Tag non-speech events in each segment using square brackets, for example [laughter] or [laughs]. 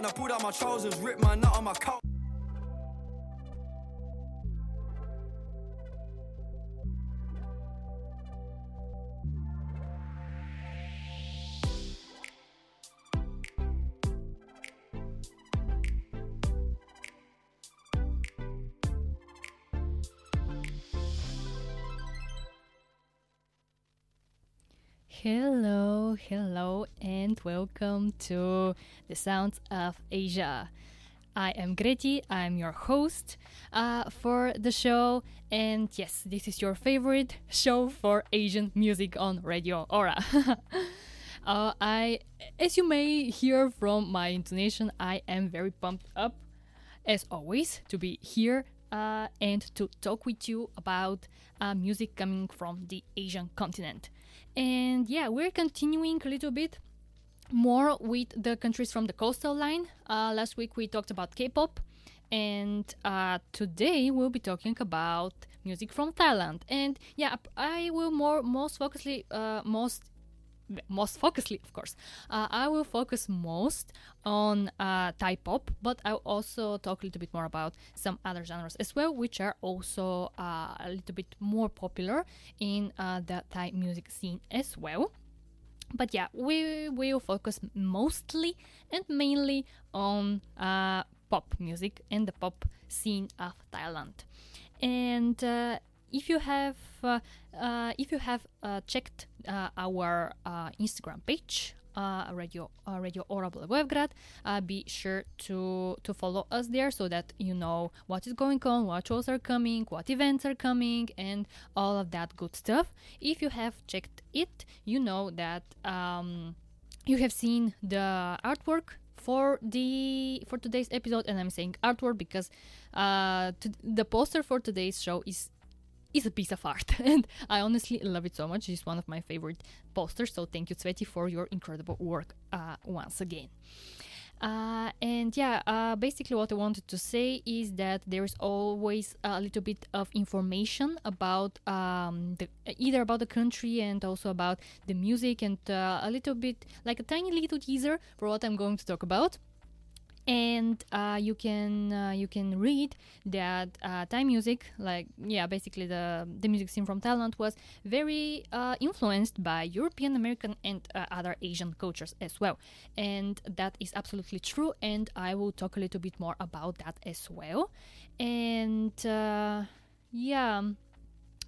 tryna pull down my trousers, rip my nut on my coat. Hello, hello, and welcome to the Sounds of Asia. I am Greti, I'm your host uh, for the show, and yes, this is your favorite show for Asian music on Radio Aura. [laughs] uh, I, as you may hear from my intonation, I am very pumped up, as always, to be here uh, and to talk with you about uh, music coming from the Asian continent. And yeah, we're continuing a little bit more with the countries from the coastal line. Uh, last week we talked about K pop, and uh, today we'll be talking about music from Thailand. And yeah, I will more most focusedly, uh, most most focusedly, of course. Uh, I will focus most on uh, Thai pop, but I'll also talk a little bit more about some other genres as well, which are also uh, a little bit more popular in uh, the Thai music scene as well. But yeah, we will focus mostly and mainly on uh, pop music and the pop scene of Thailand. And uh, if you have uh, uh, if you have uh, checked uh, our Instagram page, uh, Radio Radio Orable Webgrad, be sure to to follow us there so that you know what is going on, what shows are coming, what events are coming, and all of that good stuff. If you have checked it, you know that um, you have seen the artwork for the for today's episode and i'm saying artwork because uh, to, the poster for today's show is is a piece of art [laughs] and I honestly love it so much. It's one of my favorite posters. So thank you, Sveti, for your incredible work uh, once again. Uh, and yeah, uh, basically, what I wanted to say is that there is always a little bit of information about um, the, either about the country and also about the music, and uh, a little bit like a tiny little teaser for what I'm going to talk about and uh, you can uh, you can read that uh, Thai music, like yeah, basically the the music scene from Thailand was very uh, influenced by European American and uh, other Asian cultures as well, and that is absolutely true. And I will talk a little bit more about that as well. And uh, yeah.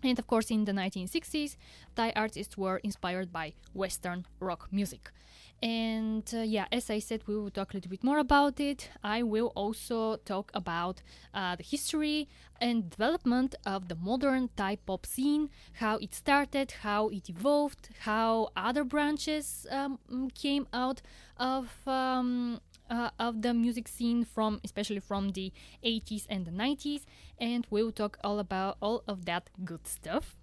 And of course, in the 1960s, Thai artists were inspired by Western rock music. And uh, yeah, as I said, we will talk a little bit more about it. I will also talk about uh, the history and development of the modern Thai pop scene, how it started, how it evolved, how other branches um, came out of. Um, uh, of the music scene from especially from the 80s and the 90s and we'll talk all about all of that good stuff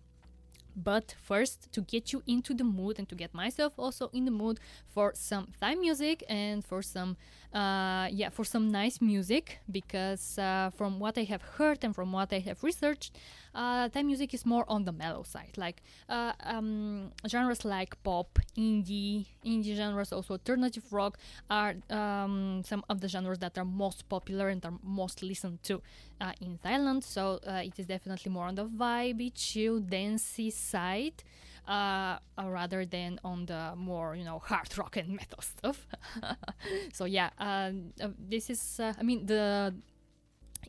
but first, to get you into the mood and to get myself also in the mood for some Thai music and for some, uh, yeah, for some nice music, because uh, from what I have heard and from what I have researched, uh, Thai music is more on the mellow side. Like uh, um, genres like pop, indie, indie genres, also alternative rock are um, some of the genres that are most popular and are most listened to uh, in Thailand. So uh, it is definitely more on the vibey, chill, dancey side. Uh, uh, rather than on the more you know hard rock and metal [laughs] stuff. [laughs] so yeah, uh, uh this is I mean the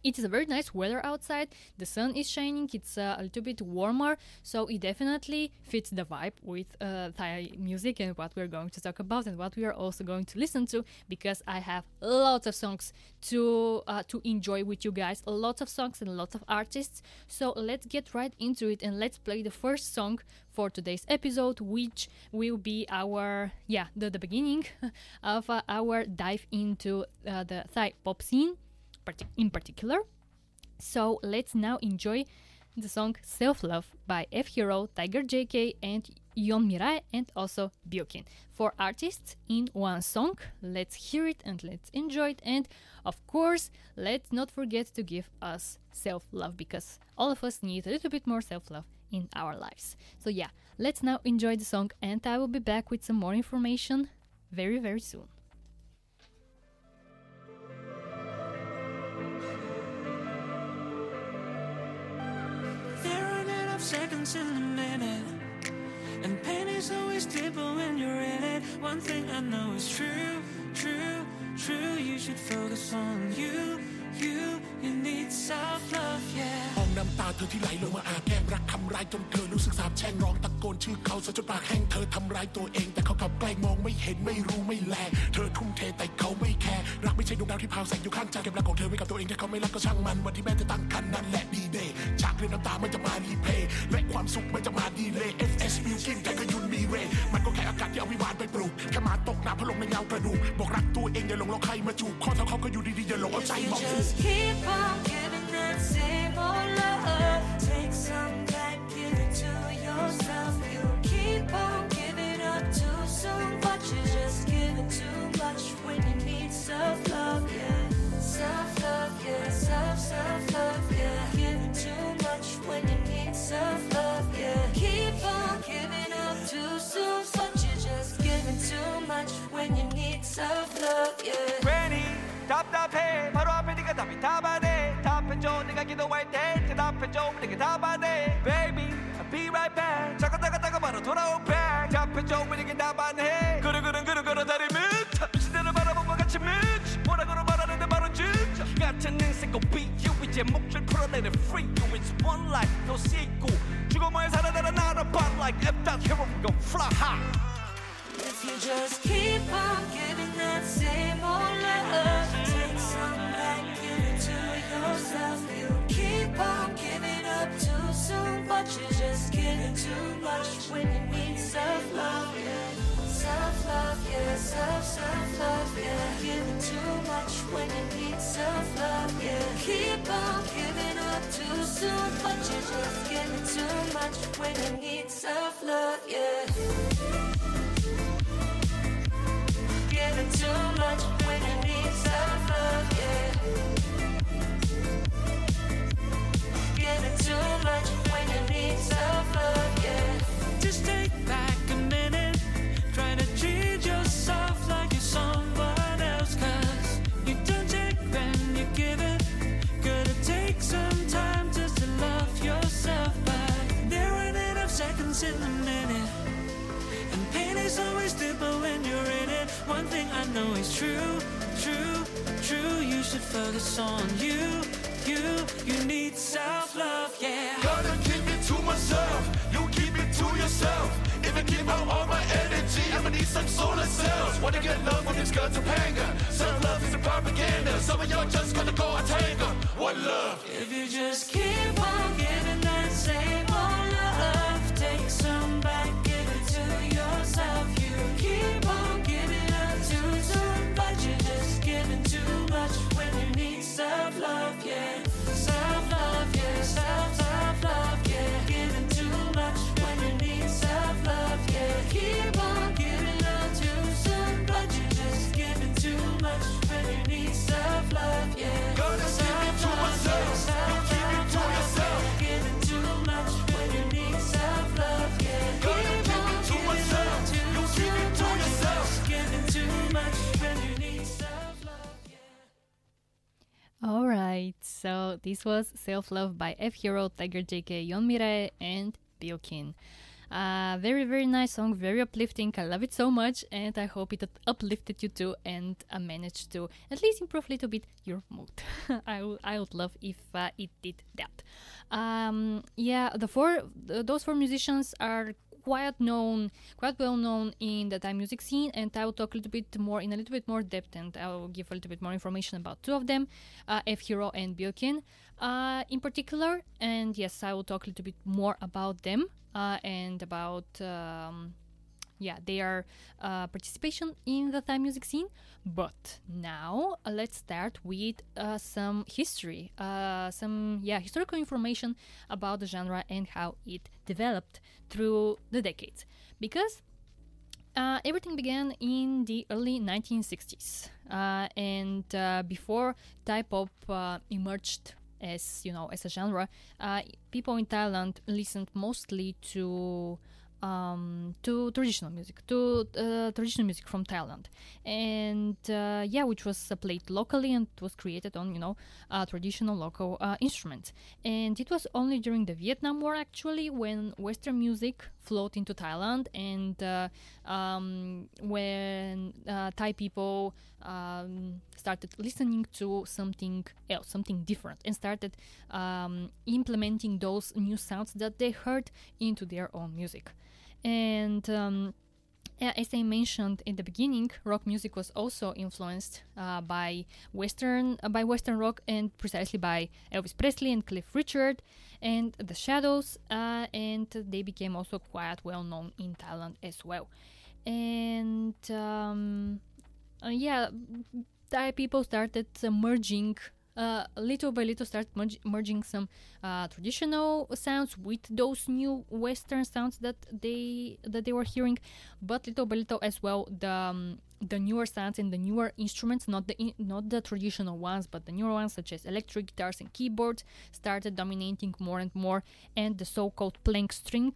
it is a very nice weather outside. The sun is shining. It's uh, a little bit warmer. So it definitely fits the vibe with uh, thai music and what we're going to talk about and what we are also going to listen to because i have lots of songs to uh, to enjoy with you guys. Lots of songs and lots of artists. So let's get right into it and let's play the first song for today's episode which will be our yeah the, the beginning [laughs] of uh, our dive into uh, the thai pop scene in particular. So let's now enjoy the song Self Love by F Hero, Tiger JK, and Yoon Mirae, and also Billkin. Four artists in one song. Let's hear it and let's enjoy it. And of course, let's not forget to give us self love because all of us need a little bit more self love in our lives. So, yeah, let's now enjoy the song, and I will be back with some more information very, very soon. Seconds in a minute. And pain is always deeper when you're in it. One thing I know is true, true, true. You should focus on you, you. You need self love, yeah. มองน้ำตาเธอที่ไหลลงมาอาบแก้มรักทำร้ายจนเธอรู้สึกสาบแช่งร้องตะโกนชื่อเขาซะจนปากแห้งเธอทำร้ายตัวเอง แต่เขากลับแกล้งมองไม่เห็นไม่รู้ไม่แล เธอทุ่มเทแต่เขาไม่แคร์รักไม่ใช่ดวงดาวที่พาวแสงอยู่ข้างใจเก็บรักของเธอไว้กับตัวเองถ้าเขาไม่รักก็ช่างมันวันที่แม่จะตั้งครรภ์นั่นแหละดีเดย์ฉากเรื่องน้ำตามันจะมารีเพย์และความสุขมันจะมาดีเลย FS บิวกินแต่ก็ยุนมีเรย์มันก็แค่อากาศที่เอาวิมานไปปลูกแค่หมาตกน้ำพะลงในเงากระดูกบอกรักตัวเองอย่าหลงราใครมาจูบข้อเท้าเขาก็อยู่ดีๆอย่าหลงเอาใจมาผูก just keep on giving that same old love. Take some back, give to yourself. You keep on giving up too soon, but you just giving too much when you need self love, yeah. Self. Self, love, yeah. Too 때 대답해줘 내게 답하네 Baby I'll be right back 잠깐 잠깐 잠깐 바로 돌아올 back 답해줘 내게 그래 그래 그래 다리 밑 대로 바라본 것 같이 미치 뭐라고 말하는데 바로 진짜 같은 인생 고비 you 이제 목줄 풀어내는 free you it's one life 너 씻고 죽어만 살아내라 나를 but like F that hero we gon' fly high If you just keep on giving that same old love, take some back, give it to yourself. You on giving up too soon, but you're just giving too much when you need self love. Yeah. Self love, yeah, self, self love, yeah. Giving too much when you need self love, yeah. Keep on giving up too soon, but you're just giving too much when you need self love, yeah. Giving too much when you need self love, yeah. Know is true, true, true. You should focus on you, you. You need self love, yeah. Gotta keep it to myself. You keep it to yourself. If I give out all my energy, I'ma need some solar cells. Wanna get love when it's got to panga. Self love is a propaganda. Some of y'all just gonna go and tango. One love. If you just keep on giving that same you need self love, yeah. Self love, yeah. Self, self love, yeah. Giving too much when you need self love, yeah. Keep on giving up too soon, but you're just giving too much when you need self love, yeah. Keep it to myself. Alright, so this was Self Love by F Hero, Tiger JK, Yoon Mirae, and Billkin. Uh, very, very nice song, very uplifting. I love it so much, and I hope it uplifted you too and uh, managed to at least improve a little bit your mood. [laughs] I, w- I would love if uh, it did that. Um, yeah, the four, th- those four musicians are quite known, quite well known in the Thai music scene, and I will talk a little bit more in a little bit more depth, and I will give a little bit more information about two of them, uh, F Hero and Billkin, uh, in particular. And yes, I will talk a little bit more about them uh, and about. Um, yeah, their uh, participation in the Thai music scene. But now uh, let's start with uh, some history, uh, some yeah historical information about the genre and how it developed through the decades. Because uh, everything began in the early 1960s, uh, and uh, before Thai pop uh, emerged as you know as a genre, uh, people in Thailand listened mostly to um, to traditional music, to uh, traditional music from Thailand, and uh, yeah, which was uh, played locally and was created on you know traditional local uh, instruments. And it was only during the Vietnam War actually when Western music flowed into Thailand, and uh, um, when uh, Thai people um, started listening to something else, something different, and started um, implementing those new sounds that they heard into their own music. And um, as I mentioned in the beginning, rock music was also influenced uh, by Western uh, by Western rock and precisely by Elvis Presley and Cliff Richard and the Shadows, uh, and they became also quite well known in Thailand as well. And um, uh, yeah, Thai people started merging uh, little by little, start merg- merging some uh, traditional sounds with those new Western sounds that they that they were hearing, but little by little as well the um, the newer sounds and the newer instruments, not the in- not the traditional ones, but the newer ones such as electric guitars and keyboards, started dominating more and more, and the so-called plank string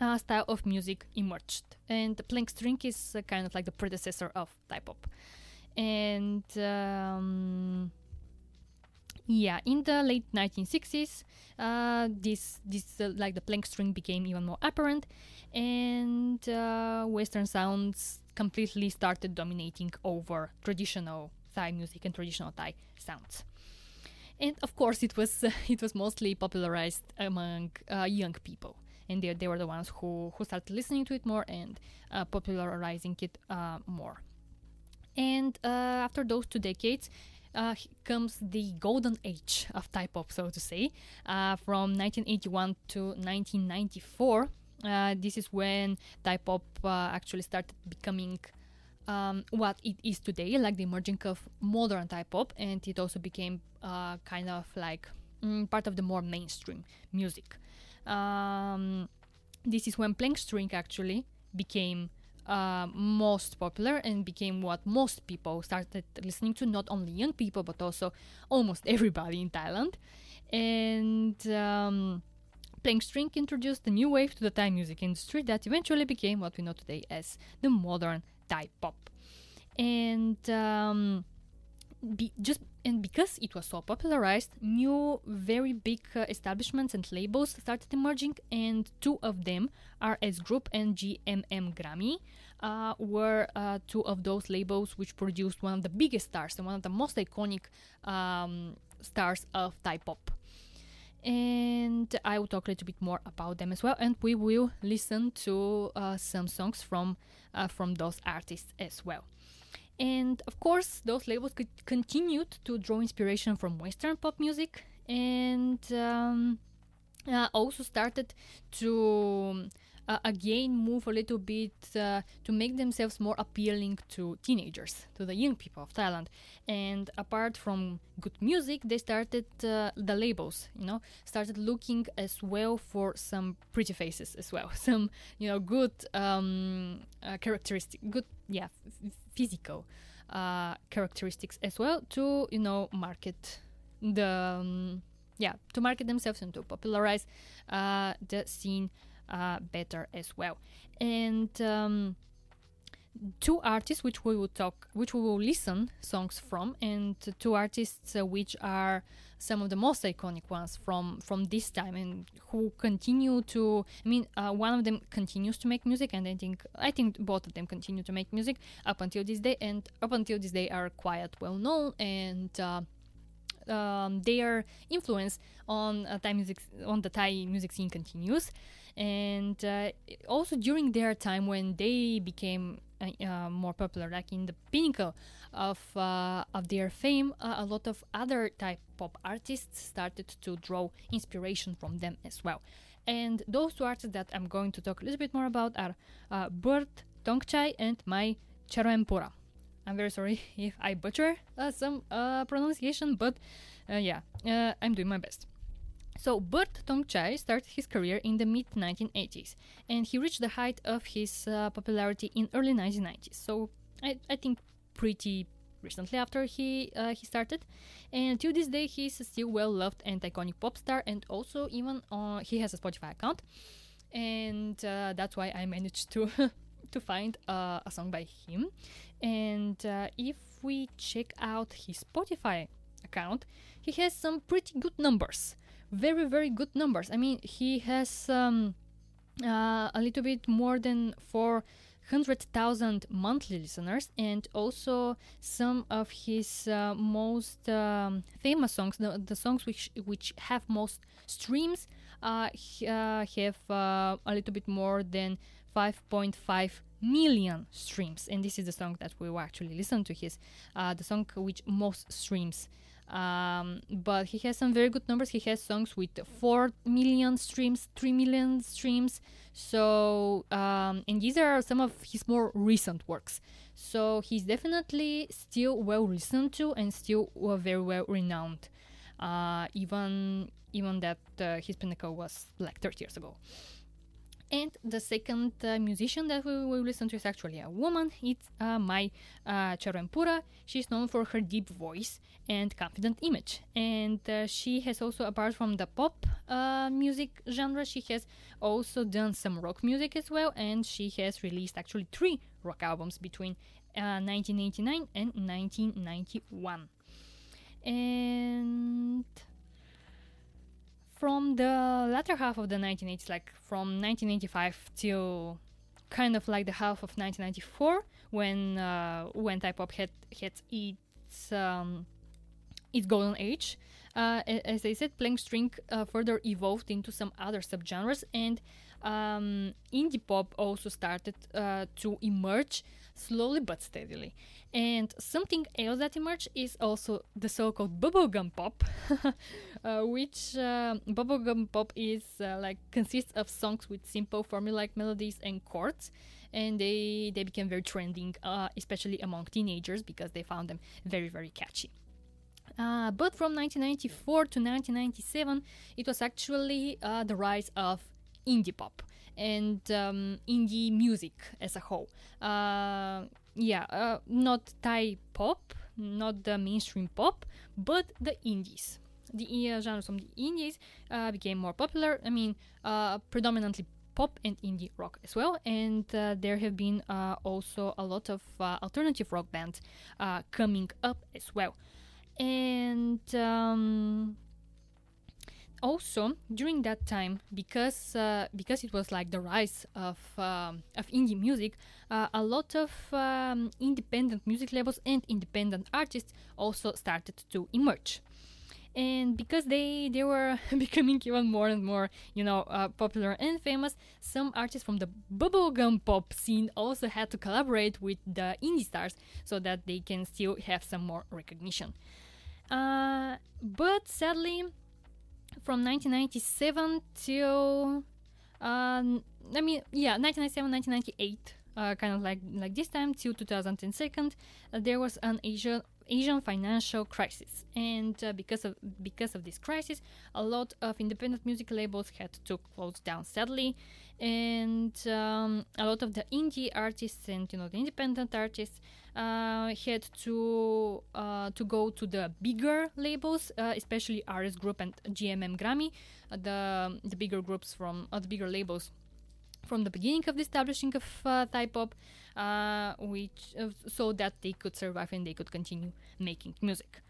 uh, style of music emerged. And the plank string is uh, kind of like the predecessor of Thai pop. And um, yeah, in the late 1960s, uh, this this uh, like the plank string became even more apparent, and uh, Western sounds completely started dominating over traditional Thai music and traditional Thai sounds. And of course, it was [laughs] it was mostly popularized among uh, young people, and they, they were the ones who who started listening to it more and uh, popularizing it uh, more. And after those two decades, uh, comes the golden age of Thai pop, so to say, uh, from 1981 to 1994. Uh, this is when Thai pop uh, actually started becoming um, what it is today, like the emerging of modern Thai pop, and it also became uh, kind of like mm, part of the more mainstream music. Um, this is when plank string actually became uh, most popular and became what most people started listening to, not only young people, but also almost [laughs] everybody in Thailand. And um, Plank String introduced a new wave to the Thai music industry that eventually became what we know today as the modern Thai pop. And um, be, just and because it was so popularized, new very big uh, establishments and labels started emerging, and two of them, RS Group and GMM Grammy, uh, were uh, two of those labels which produced one of the biggest stars and one of the most iconic um, stars of Thai pop. And I will talk a little bit more about them as well, and we will listen to uh, some songs from uh, from those artists as well. And of course, those labels continued to draw inspiration from Western pop music. And um, uh, also started to uh, again move a little bit uh, to make themselves more appealing to teenagers, to the young people of Thailand. And apart from good music, they started uh, the labels, you know, started looking as well for some pretty faces as well, [laughs] some you know good um, uh, characteristic, good yeah, physical uh, characteristics as well to you know market the um, yeah to market themselves and to popularize uh, the scene uh, better as well. And um, two artists which we will talk which we will listen songs from and two artists uh, which are some of the most iconic ones from from this time and who continue to i mean uh, one of them continues to make music and i think i think both of them continue to make music up until this day and up until this day are quite well known and uh, um, their influence on uh, Thai music on the Thai music scene continues, and uh, also during their time when they became uh, uh, more popular, like in the pinnacle of uh, of their fame, uh, a lot of other Thai pop artists started to draw inspiration from them as well. And those two artists that I'm going to talk a little bit more about are uh, Bird Thongchai and Mai Charoenpura. I'm very sorry [laughs] if I butcher uh, some pronunciation, but yeah, I'm doing my best. So, Bird Thongchai started his career in the mid 1980s, and he reached the height of his uh, popularity in early 1990s. So, I, I think pretty recently after he uh, he started, and to this day he's still well loved and iconic pop star, and also even he has a Spotify account. and uh, that's why I managed to [laughs] to find uh, a song by him. And uh, if we check out his Spotify account, he has some pretty good numbers, very very good numbers. I mean, he has um, uh, a little bit more than four hundred thousand monthly listeners, and also some of his uh, most um, famous songs, the, the songs which which have most streams, uh, uh, have uh, a little bit more than five point five million streams, and this is the song that we will actually listen to. His uh, the song which most streams. Um, but he has some very good numbers. He has songs with 4 million streams, 3 million streams. So, um, and these are some of his more recent works. So, he's definitely still well listened to and still uh, very well renowned. Uh, even even that uh, his pinnacle was like 30 years ago. And the second uh, musician that we will listen to is actually a woman. It's uh, Mai uh, Charoenpura. She's known for her deep voice and confident image. And uh, she has also, apart from the pop uh, music genre, she has also done some rock music as well. And she has released actually three rock albums between uh, 1989 and 1991. And from the latter half of the 1980s, like from 1985 till kind of like the half of 1994, when uh, when Thai Pop had had its um, its golden age. Uh, as I said, Plank String uh, further evolved into some other subgenres, and um, indie pop also started uh, to emerge slowly but steadily. And something else that emerged is also the so-called bubblegum pop, [laughs] uh, which uh, bubblegum pop is uh, like consists of songs with simple formulaic melodies and chords, and they they became very trending, uh, especially among teenagers because they found them very very catchy. Uh, but from 1994 to 1997, it was actually uh, the rise of indie pop and um, indie music as a whole. Uh, yeah, uh, not Thai pop, not the mainstream pop, but the indies. The uh, genres from the indies uh, became more popular. I mean, uh, predominantly pop and indie rock as well. And uh, there have been also a lot of alternative rock bands coming up as well. And um, also during that time, because uh, because it was like the rise of um, of indie music, uh, a lot of um, independent music labels and independent artists also started to emerge. And because they they were [laughs] becoming even more and more you know uh, popular and famous some artists from the bubblegum pop scene also had to collaborate with the indie stars so that they can still have some more recognition. Uh, but sadly from 1997 till um, I mean yeah 1997 1998 uh, kind of like like this time till 2002 uh, there was an Asian Asian financial crisis, and uh, because of because of this crisis, a lot of independent music labels had to close down sadly, and um, a lot of the indie artists and you know the independent artists uh, had to uh, to go to the bigger labels, uh, especially RS Group and GMM Grammy, uh, the the bigger groups from uh, the bigger labels from the beginning of the establishing of uh, Thai pop, uh, which so that they could survive and they could continue making music.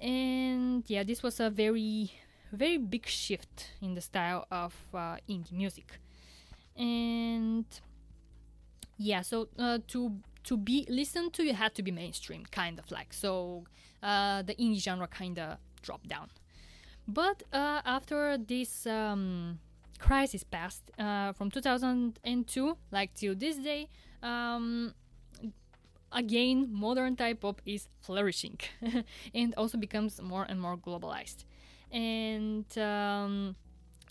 And yeah, this was a very, very big shift in the style of indie music. And yeah, so uh, to to be listened to, you had to be mainstream, kind of like so. Uh, the indie genre kind of dropped down. But uh, after this um, crisis passed uh, from 2002 like till this day um, again modern Thai pop is flourishing [laughs] and also becomes more and more globalized and um,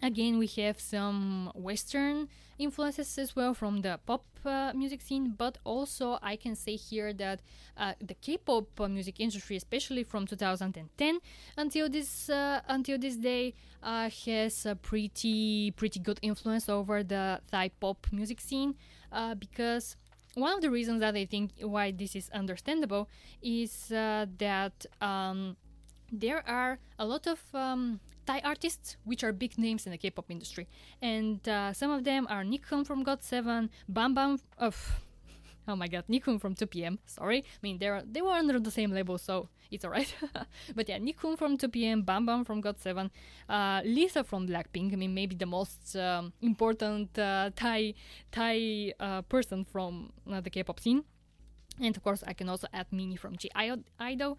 again we have some western influences as well from the pop uh, music scene but also i can say here that uh, the k-pop uh, music industry especially from 2010 until this uh, until this day uh, has a pretty pretty good influence over the thai pop music scene uh, because one of the reasons that i think why this is understandable is that um, there are a lot of um, Thai artists, which are big names in the K-pop industry, and uh, some of them are Nichkhun from GOT7, Bam Bam of. [laughs] Oh my god, Nichkhun from 2PM. Sorry, I mean they they were under the same label, so it's alright. [laughs] but yeah, Nichkhun from 2PM, Bam Bam from GOT7, uh, Lisa from Blackpink. I mean maybe the most um, important uh, Thai Thai uh, person from uh, the K-pop scene. And of course, I can also add Minnie from G Idol.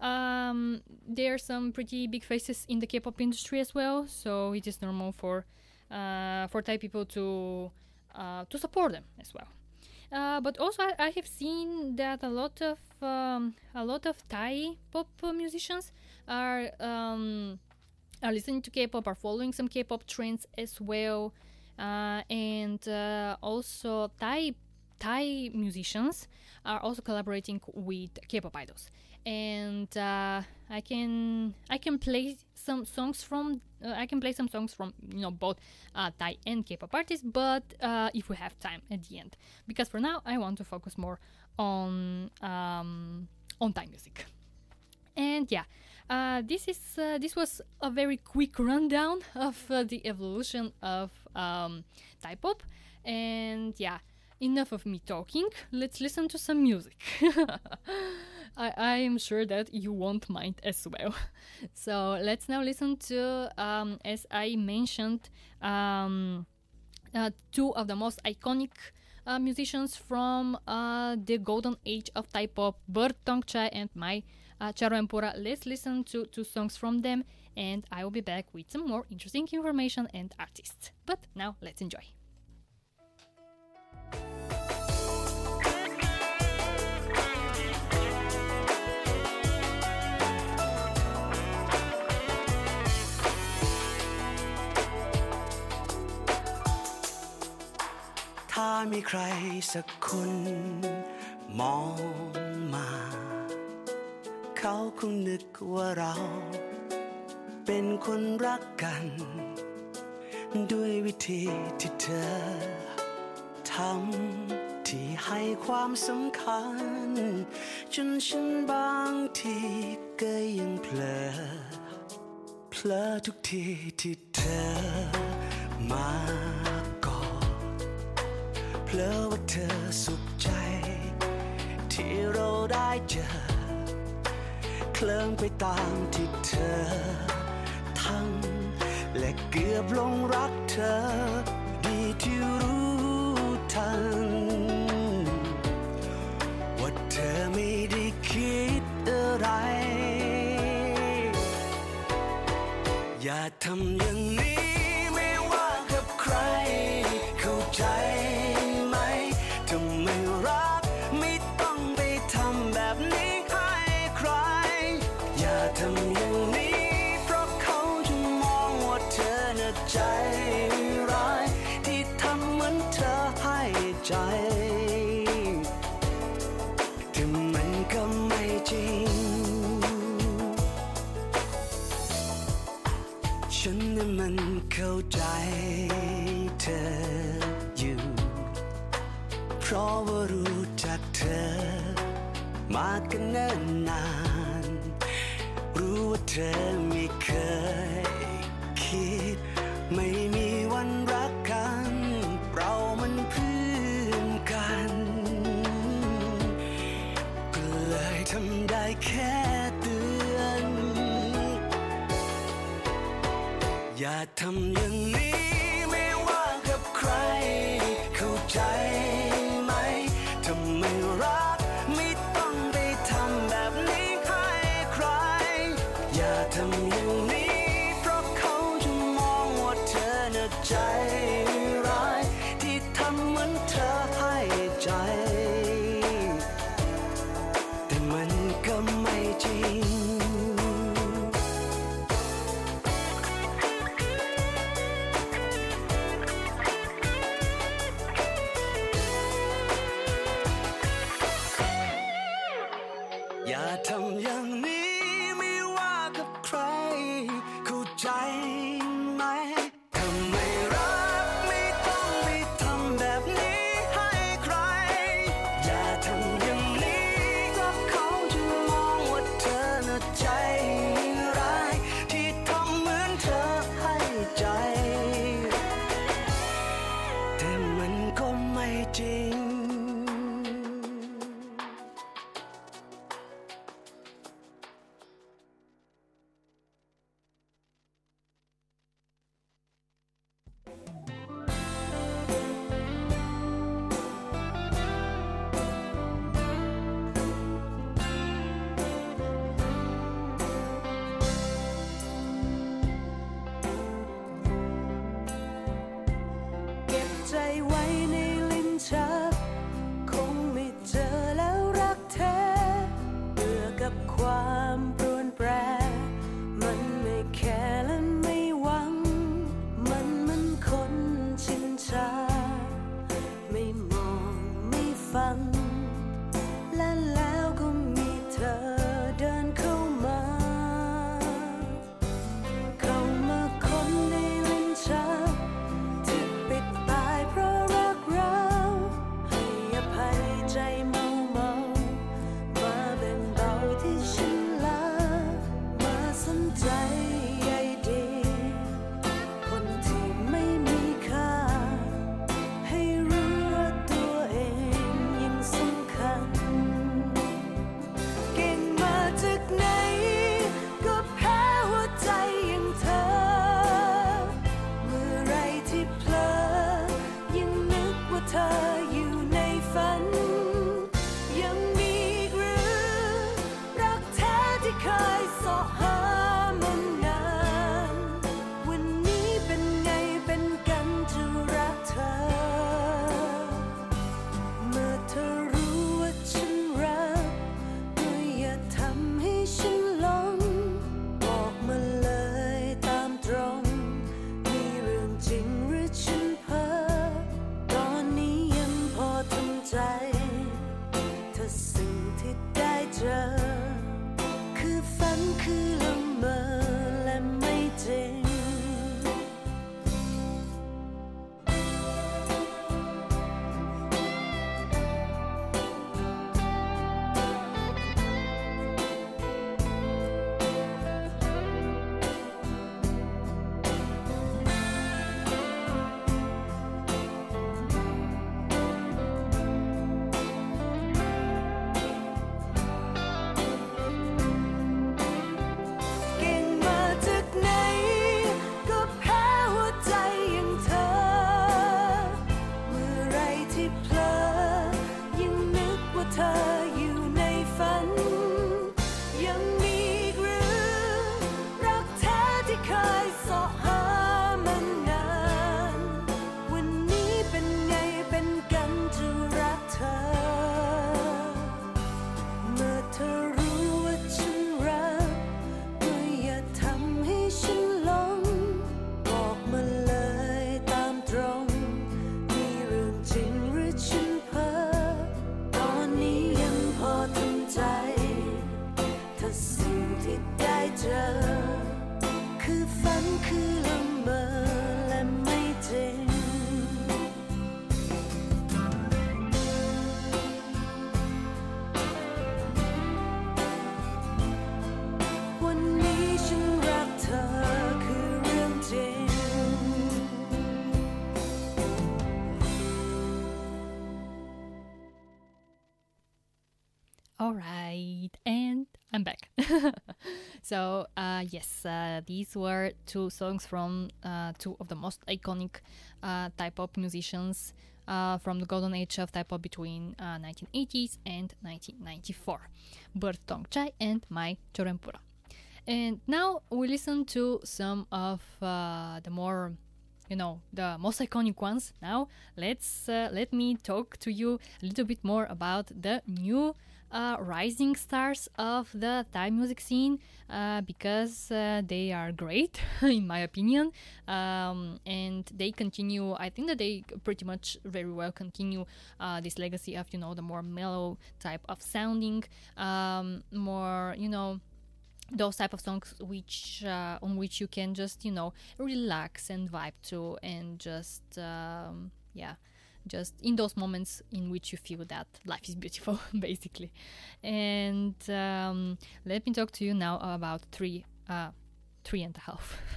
Um, there are some pretty big faces in the K-pop industry as well, so it is normal for uh, for Thai people to uh, to support them as well. Uh, but also, I, I have seen that a lot of um, a lot of Thai pop musicians are um, are listening to K-pop, are following some K-pop trends as well, uh, and uh, also Thai Thai musicians are also collaborating with K-pop idols, and uh, I can I can play some songs from uh, I can play some songs from you know both uh, Thai and K-pop artists, but uh, if we have time at the end, because for now I want to focus more on um, on Thai music, and yeah. Uh, this is uh, this was a very quick rundown of the evolution of um, Thai pop, and yeah, enough of me talking. Let's listen to some music. [laughs] I, I am sure that you won't mind as well. [laughs] So let's now listen to, um, as I mentioned, um, uh, two of the most iconic uh, musicians from uh, the golden age of Thai pop, Bird Thongchai and Mai uh, Charo. Let's listen to two songs from them, and I will be back with some more interesting information and artists. But now let's enjoy. มีใครสักคน มองมา เขาคงนึกว่าเรา เป็นคนรักกัน ด้วยวิธีที่เธอทำที่ให้ความสำคัญ จนฉันบางทีก็ยังเผลอเพลอทุกทีที่เธอมา เพลอว่าเธอสุขใจ ที่เราได้เจอ เคลิ้มไปตามที่เธอ ทั้ง และเกือบลงรักเธอ ดีที่รู้ทัน ว่าเธอไม่ได้คิดอะไร อย่าทำอย่างนี้ กันเนิ่นนาน รู้ว่าเธอไม่เคยคิด ไม่มีวันรักกัน เรามันเพื่อนกันก็เลยทำได้แค่เตือน อย่าทำอย่าง so, uh, yes, uh, these were two songs from uh, two of the most iconic uh, Thai pop musicians uh, from the golden age of Thai pop between uh, 1980s and 1994, Bird Thongchai and Mai Charoenpura. And now we listen to some of uh, the more you know the most iconic ones now let's uh, let me talk to you a little bit more about the new uh, rising stars of the Thai music scene uh, because uh, they are great [laughs] in my opinion. Um, and they continue I think that they pretty much very well continue uh, this legacy of you know the more mellow type of sounding um, more you know those type of songs which uh, on which you can just you know relax and vibe to and just um, yeah just in those moments in which you feel that life is beautiful [laughs] basically. And um, let me talk to you now about three uh, three and a half. [laughs]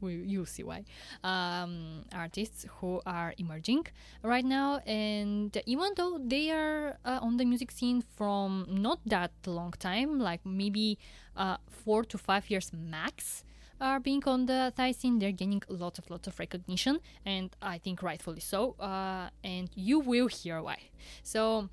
We, you'll see why. Um, artists who are emerging right now and even though they are uh, on the music scene from not that long time like maybe uh, four to five years max are being on the Thai scene, they're gaining lots of lots of recognition, and I think rightfully so. Uh, and you will hear why. So.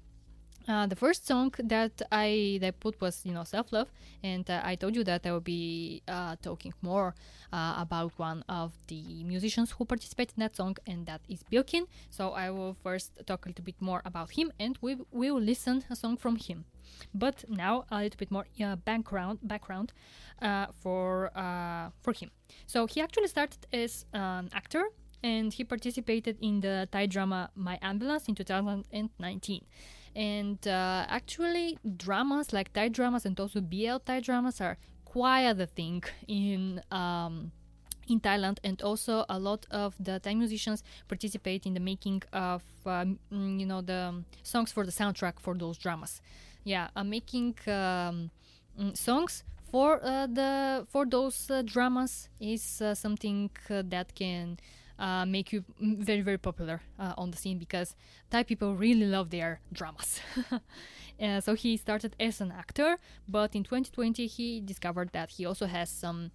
Uh, the first song that I that put was you know self love, and uh, I told you that I will be uh, talking more uh, about one of the musicians who participated in that song, and that is Billkin. So I will first talk a little bit more about him, and we will listen a song from him. But now a little bit more background background uh, for uh, for him. So he actually started as an actor, and he participated in the Thai drama My Ambulance in 2019. And uh, actually, dramas like Thai dramas and also BL Thai dramas are quite the thing in. Um, in Thailand, and also a lot of the Thai musicians participate in the making of, um, mm, you know, the songs for the soundtrack for those dramas. Yeah, making um, mm, songs for uh, the for those uh, dramas is uh, something uh, that can uh, make you very very popular uh, on the scene because Thai people really love their dramas. [laughs] Uh, so he started as an actor, but in 2020 he discovered that he also has some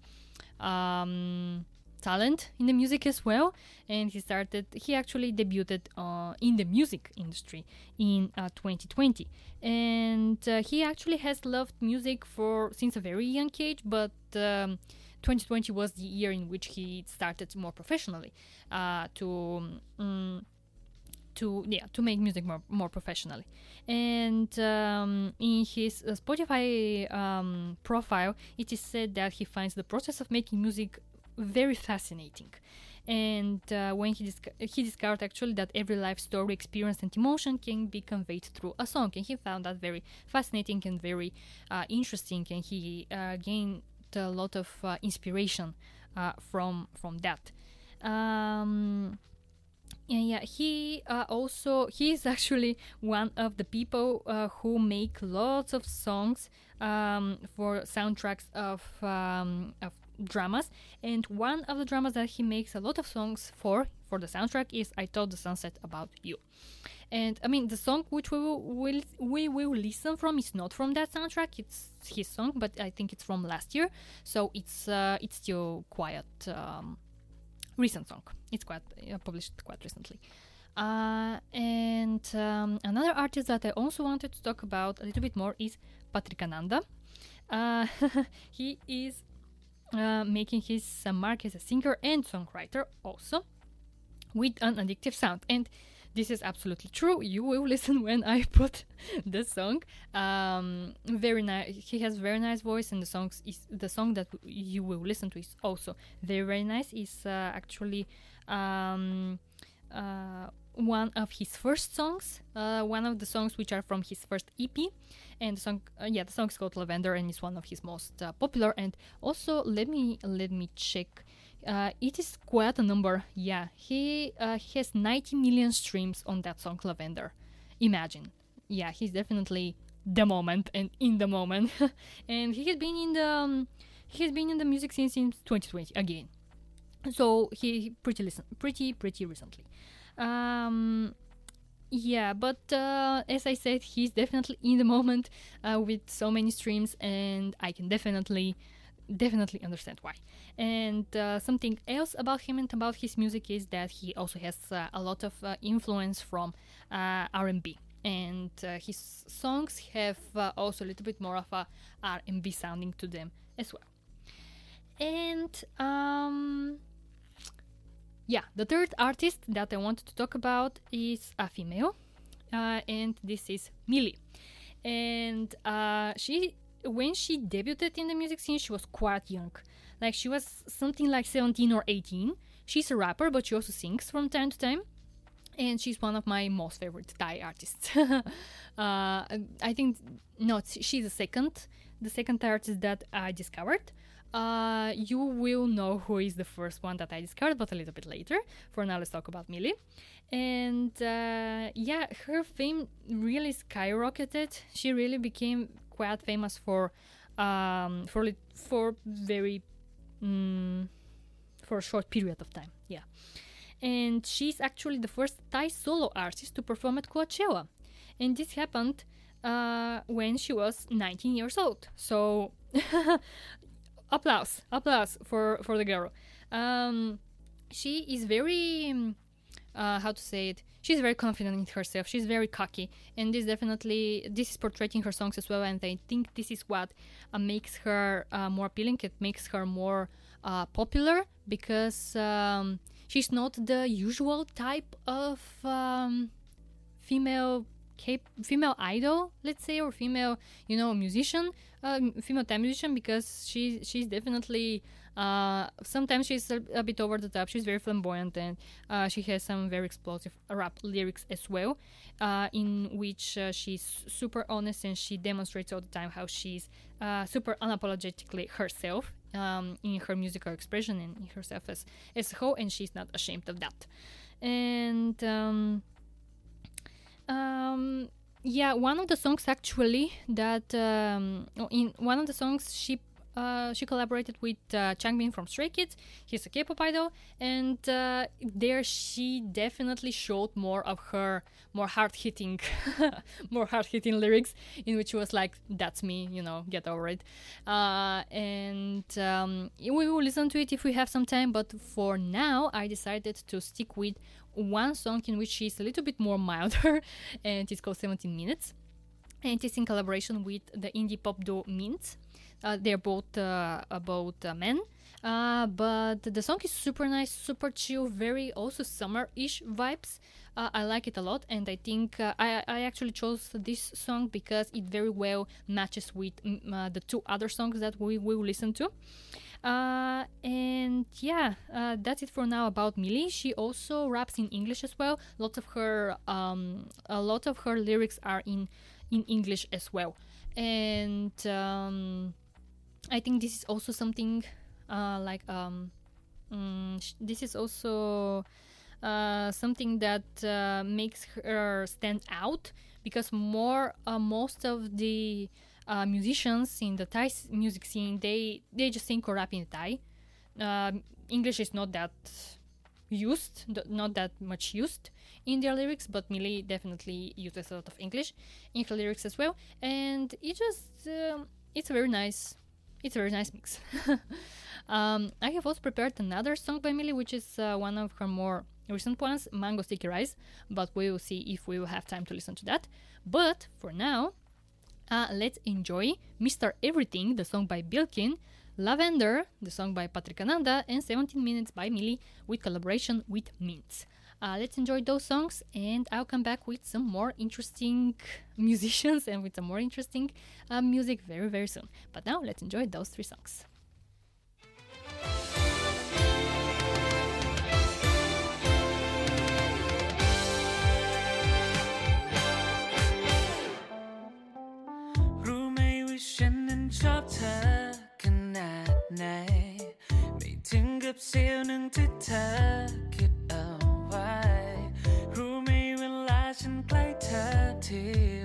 um, talent in the music as well, and he started. He actually debuted uh, in the music industry in uh, 2020, and uh, he actually has loved music for since a very young age. But um, 2020 was the year in which he started more professionally uh, to. Um, to yeah to make music more more professionally and um, in his uh, spotify um, profile it is said that he finds the process of making music very fascinating and uh, when he, he discovered actually that every life story experience and emotion can be conveyed through a song and he found that very fascinating and very uh, interesting and he uh, gained a lot of uh, inspiration uh, from from that. Um, yeah he uh, also he is [laughs] actually one of the people uh, who make lots of songs um, for soundtracks of, um, of dramas. And one of the dramas that he makes a lot of songs for for the soundtrack is i told the sunset about you and i mean the song which we will, we will listen from is not from that soundtrack it's his song but i think it's from last year so it's uh, it's still quite um, recent song. It's quite uh, published quite recently. Uh, and um, another artist that I also wanted to talk about a little bit more is Patrick Ananda. Uh, [laughs] he is uh, making his uh, mark as a singer and songwriter also with an addictive sound. And this is absolutely true. You will [laughs] listen when I put the song. Um, very nice. He has very nice voice, and the songs is the song that you will listen to is also very very nice. Is uh, actually um, uh, one of his first songs. Uh, one of the songs which are from his first EP, and the song uh, yeah the song is called Lavender and is one of his most uh, popular. And also let me let me check. Uh, it is quite a number. Yeah, he uh, has 90 million streams on that song Lavender. Imagine. Yeah, he's definitely the moment and in the moment. [laughs] and he has been in the um, he has been in the music scene since 2020 again. So he pretty listen pretty pretty recently. Um, yeah, but uh, as I said, he's definitely in the moment uh, with so many streams, and I can definitely definitely understand why. And uh, something else about him and about his music is that he also has uh, a lot of uh, influence from uh, R&B. And uh, his songs have uh, also a little bit more of a R&B sounding to them as well. And um, yeah, the third artist that I wanted to talk about is a female, and this is Milli. And she when she debuted in the music scene, she was quite young. Like she was something like 17 or 18. She's a rapper, but she also sings from time to time. And she's one of my most favorite Thai artists. [laughs] uh, I think no, she's the second, the second Thai artist that I discovered. Uh, you will know who is the first one that I discovered, but a little bit later. For now, let's talk about Milli. And uh, yeah, her fame really skyrocketed. She really became quite famous for um, for lit- for very mm, for a short period of time. Yeah, and she's actually the first Thai solo artist to perform at Coachella, and this happened uh, when she was 19 years old. So [laughs] applause, applause for for the girl. Um, she is very um, uh, how to say it she's very confident in herself. She's very cocky. And this definitely this is portraying her songs as well. And i think this is what uh, makes her uh, more appealing. It makes her more uh, popular because um, she's not the usual type of um, female female idol let's say or female you know musician uh, female time musician because she she's definitely uh, sometimes she's a, a, bit over the top. She's very flamboyant and uh, she has some very explosive rap lyrics as well, uh, in which uh, she's super honest and she demonstrates all the time how she's uh, super unapologetically herself um, in her musical expression and in herself as, as a whole, and she's not ashamed of that. And um, um, yeah, one of the songs actually that um, in one of the songs she uh, she collaborated with uh, Changbin from Stray Kids. He's a K-pop idol, and uh, there she definitely showed more of her more hard-hitting, [laughs] more hard-hitting lyrics, in which she was like, "That's me," you know, get over it. Uh, and um, we will listen to it if we have some time. But for now, I decided to stick with one song in which she's a little bit more milder, [laughs] and it's called 17 Minutes and it's in collaboration with the indie pop duo Mint. Uh, they're both uh, about uh, men, uh, but the song is super nice, super chill, very also summer-ish vibes. Uh, I like it a lot, and I think uh, I, I actually chose this song because it very well matches with uh, the two other songs that we will listen to. Uh, and yeah, uh, that's it for now about Milli. She also raps in English as well. Lots of her, um, a lot of her lyrics are in in English as well. And um, I think this is also something uh, like um, mm, sh- this is also uh, something that uh, makes her stand out because more uh, most of the uh, musicians in the Thai music scene they they just sing or rap in Thai. Um English is not that used, not that much used in their lyrics, but Milli definitely uses a lot of English in her lyrics as well, and it just um, it's very nice, it's a very nice mix. [laughs] um, I have also prepared another song by Milli, which is uh, one of her more recent ones, "Mango Sticky Rice," but we will see if we will have time to listen to that. But for now, uh, let's enjoy Mr. Everything, the song by Billkin, Lavender, the song by Patrick Ananda, and 17 Minutes by Milli with collaboration with Mint. Uh, let's enjoy those songs, and I'll come back with some more interesting [laughs] musicians and with some more interesting uh, music very, very soon. But now, let's enjoy those three songs.กับเสี้ยวหนึ่งที่เธอ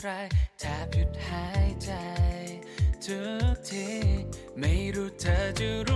ไรแทบหยุดหายใจ ทุกที ไม่รู้เธอจะรู้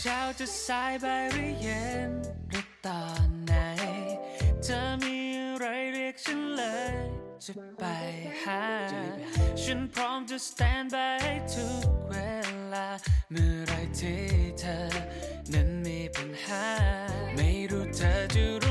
เช้าจะสายบ่ายหรือเย็นหรือตอนไหน เธอมีอะไรเรียกฉันเลย จะไปหา ฉันพร้อมจะ stand by ทุกเวลา เมื่อไรที่เธอ นั้นมีปัญหา ไม่รู้เธอจะ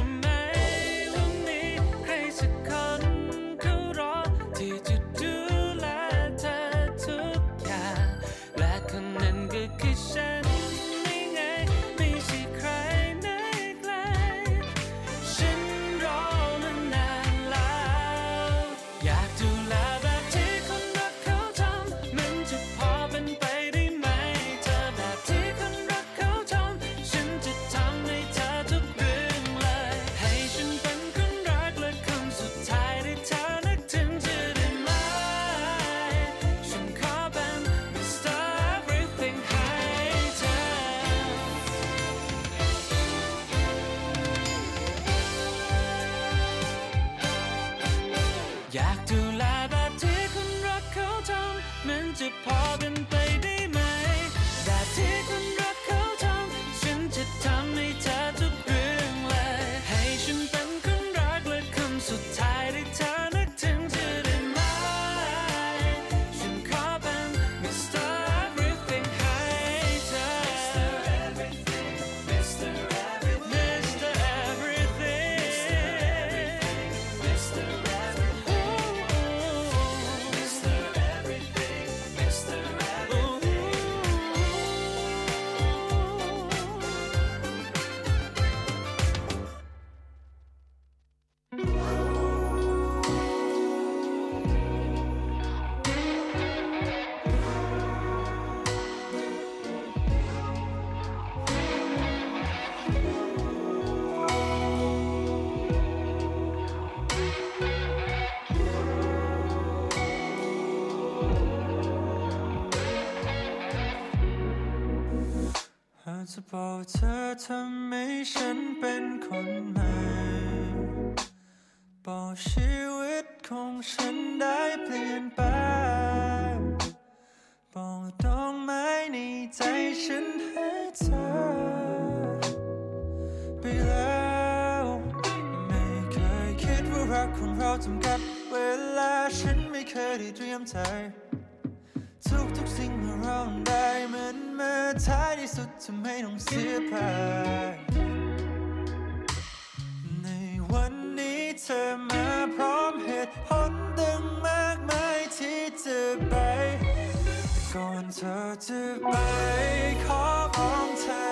เธอทำให้ฉันเป็นคนใหม่บอกชีวิตของฉันได้เปลี่ยนไปบอกดอกไม้ในใจฉันให้เธอไปแล้วไม่เคยคิดว่ารักของเราจำกัดเวลาฉันไม่เคยได้เตรียมใจ ทุกทุกสิ่งเมื่อเราได้เหมือนเมื่อท้ายที่สุดจะไม่ต้องเสียไปในวันนี้เธอมาพร้อมเหตุผลตั้งมากมายที่จะไปแต่ก่อนเธอจะไปขอบองเธอ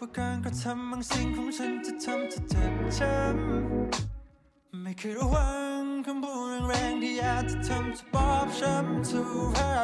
ว่าการกระทำบางสิ่งของฉันจะทำจะเจ็บช้ำไม่เคยระวังคำพูดแรงๆที่อาจจะทำจะบอบช้ำทุกไ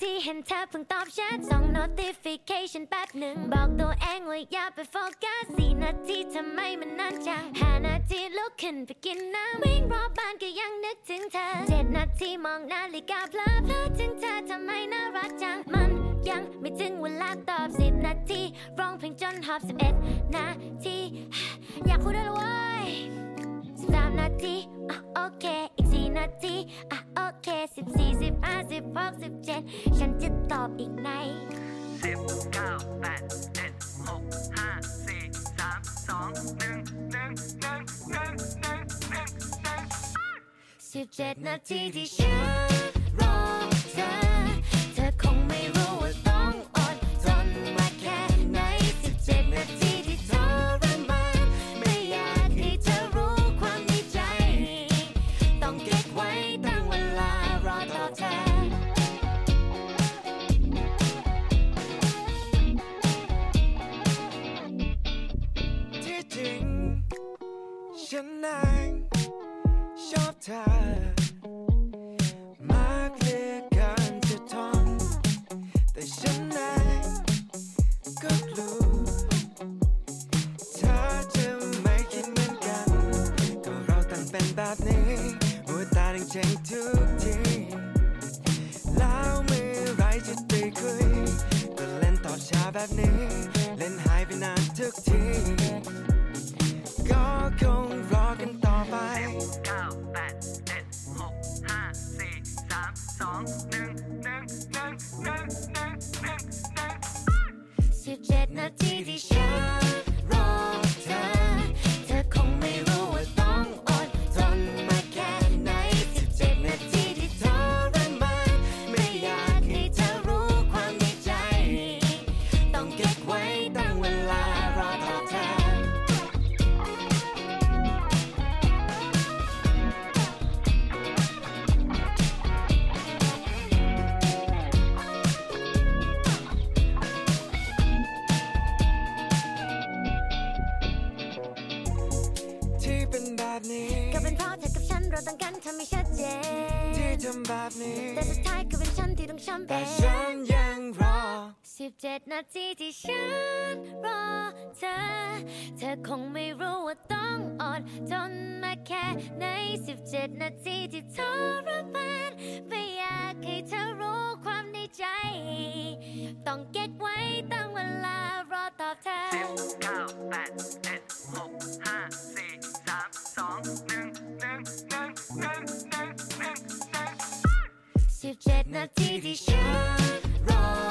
ที่เห็นเธอเพิ่งตอบแชทสอง notification แป๊บหนึ่งบอกตัวเองว่าอย่าไปโฟกัสสี่นาทีทำไมมันนานจังห้านาทีลุกขึ้นไปกินน้ำวิ่งรอบบ้านก็ยังนึกถึงเธอเจ็ดนาทีมองนาฬิกาเพลอเพลอถึงเธอทำไมน่ารักจังมันยังไม่ถึงเวลาตอบสิบนาทีร้องเพลงจนหอบสิบเอ็ดนาทีอยากคุยด้วยเลยว้ยสามนาทีโอเคอีก นาที อะโอเคสิบสี่สิบห้าสิบหกสิบเจ็ดฉันจะตอบอีกไหนสิบเก้าแปดเจ็ดหกห้าสี่สามสองหนึ่งหนึ่งหนึ่งหนึ่งหนึ่งหนึ่งหนึ่งสิบเจ็ดนาทีที่ฉัน ตาแดงเจทุกทีแล้วเมื่อไรจะได้คุยก็เล่นตอบช้าแบบนี้ เล่นหายไปนานทุกที ฉันที่ต้องช้ำเป็แต่นฉันยังรอสิบเจ็ดนาทีที่ฉันรอเธอ เธอคงไม่รู้ว่าต้องอดทนมาแค่ไหนสิบเจ็ดนาทีที่ทรมานไม่อยากให้เธอรู้ความในใจ ต้องเก็บไว้ตั้งเวลารอตอบเธอสิบเจ็ดนาทีที่ฉันร 19 Rock.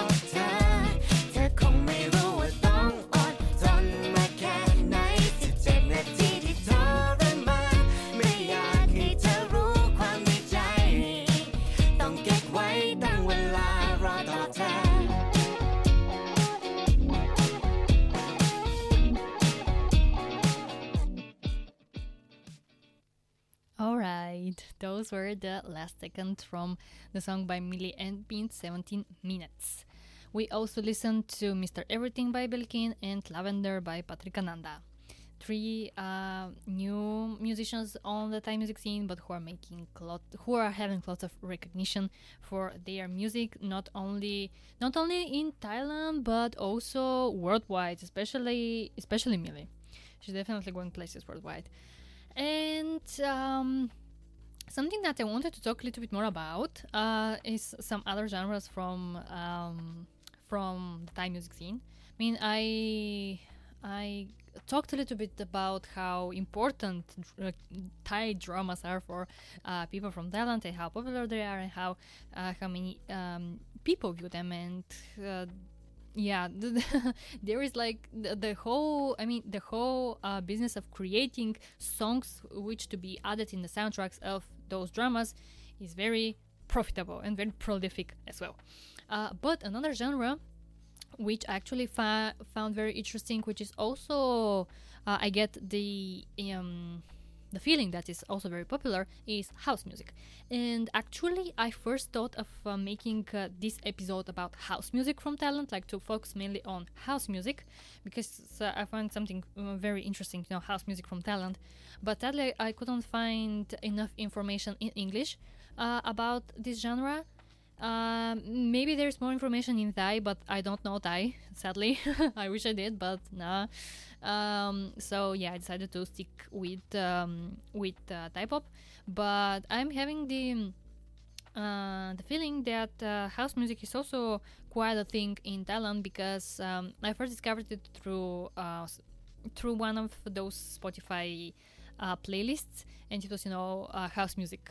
Those were the last seconds from the song by Milli and Bean 17 Minutes. We also listened to Mr. Everything by Billkin and Lavender by Patrick Ananda. Three uh, new musicians on the Thai music scene, but who are making lot, who are having lots of recognition for their music, not only not only in Thailand but also worldwide, especially especially Milli. She's definitely going places worldwide. And um, something that I wanted to talk a little bit more about uh, is some other genres from um, from the Thai music scene. I mean, I I talked a little bit about how important uh, Thai dramas are for uh, people from Thailand and how popular they are and how uh, how many um, people view them and uh, yeah [laughs] there is like the, the whole i mean the whole uh, business of creating songs which to be added in the soundtracks of those dramas is very profitable and very prolific as well. Uh, but another genre which I actually fa- found very interesting which is also uh, i get the um, the feeling that is also very popular is house music. And actually, I first thought of uh, making uh, this episode about house music from Thailand, like to focus mainly on house music, because uh, I find something uh, very interesting, you know, house music from Thailand. But sadly, I couldn't find enough information in English uh, about this genre. Um, maybe there's more information in Thai, but I don't know Thai. [laughs] Sadly, [laughs] I wish I did, but nah. Um, so yeah, I decided to stick with um, with uh, Thai pop. But I'm having the uh, the feeling that uh, house music is also quite a thing in Thailand because um, I first discovered it through uh, through one of those Spotify uh, playlists, and it was you know uh, house music,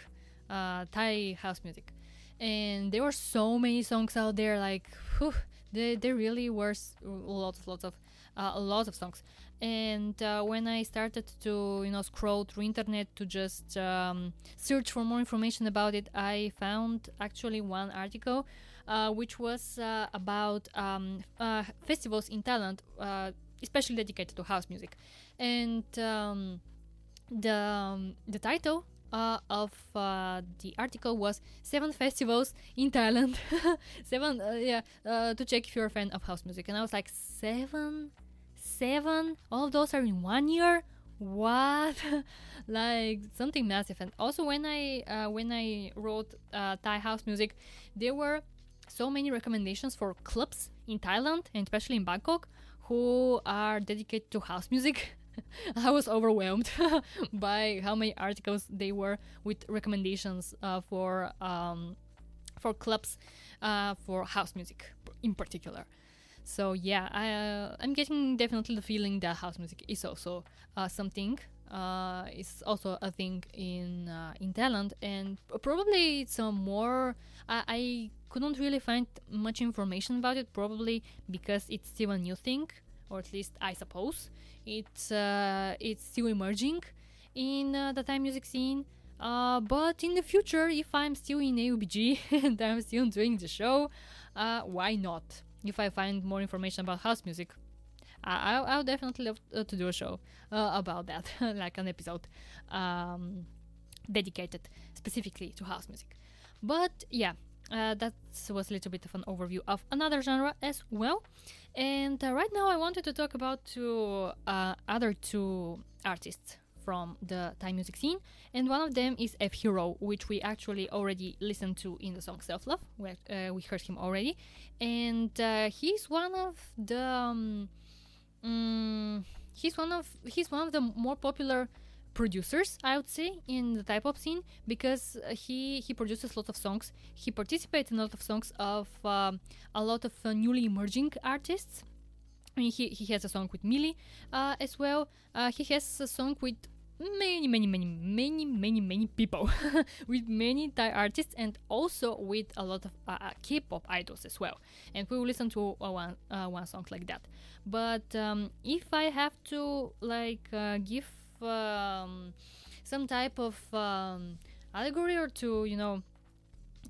uh, Thai house music, and there were so many songs out there. Like, whew, there really were lots, lots of, uh, of songs. And uh, when I started to you know scroll through internet to just um, search for more information about it, I found actually one article. Uh, which was uh, about um, uh, festivals in Thailand, uh, especially dedicated to house music, and um, the um, the title uh, of uh, the article was seven festivals in Thailand. [laughs] seven, uh, yeah, uh, to check if you're a fan of house music. And I was like, seven, seven, all of those are in one year. what [laughs] like something massive and also when i uh, when i wrote uh, thai house music there were so many recommendations for clubs in thailand and especially in bangkok who are dedicated to house music [laughs] [laughs] i was overwhelmed [laughs] by how many articles they were with recommendations uh, for um, for clubs uh, for house music in particular so yeah I, uh, i'm getting definitely the feeling that house music is also uh, something uh, it's also a thing in uh, in Thailand, and probably it's a more. I, I couldn't really find much information about it, probably because it's still a new thing, or at least I suppose it's uh, it's still emerging in uh, the Thai music scene. Uh, but in the future, if I'm still in AUBG [laughs] and I'm still doing the show, uh, why not? If I find more information about house music, I, I'll, I'll definitely love uh, to do a show uh, about that, [laughs] like an episode um, dedicated specifically to house music. But yeah, uh, that was a little bit of an overview of another genre as well. And uh, right now, I wanted to talk about two uh, other two artists from the Thai music scene, and one of them is F Hero, which we actually already listened to in the song Self Love. Where, uh, we heard him already, and uh, he's one of the um, mm, he's one of he's one of the more popular producers I would say in the Thai pop scene because uh, he he produces a lot of songs. He participates in a lot of songs of um, a lot of uh, newly emerging artists. I mean, he, he has a song with Milli uh, as well. Uh, he has a song with many, many, many, many, many, many people, [laughs] with many Thai artists, and also with a lot of uh, uh, K-pop idols as well. And we will listen to uh, one uh, one song like that. But um, if I have to like uh, give um, some type of um, allegory or to you know,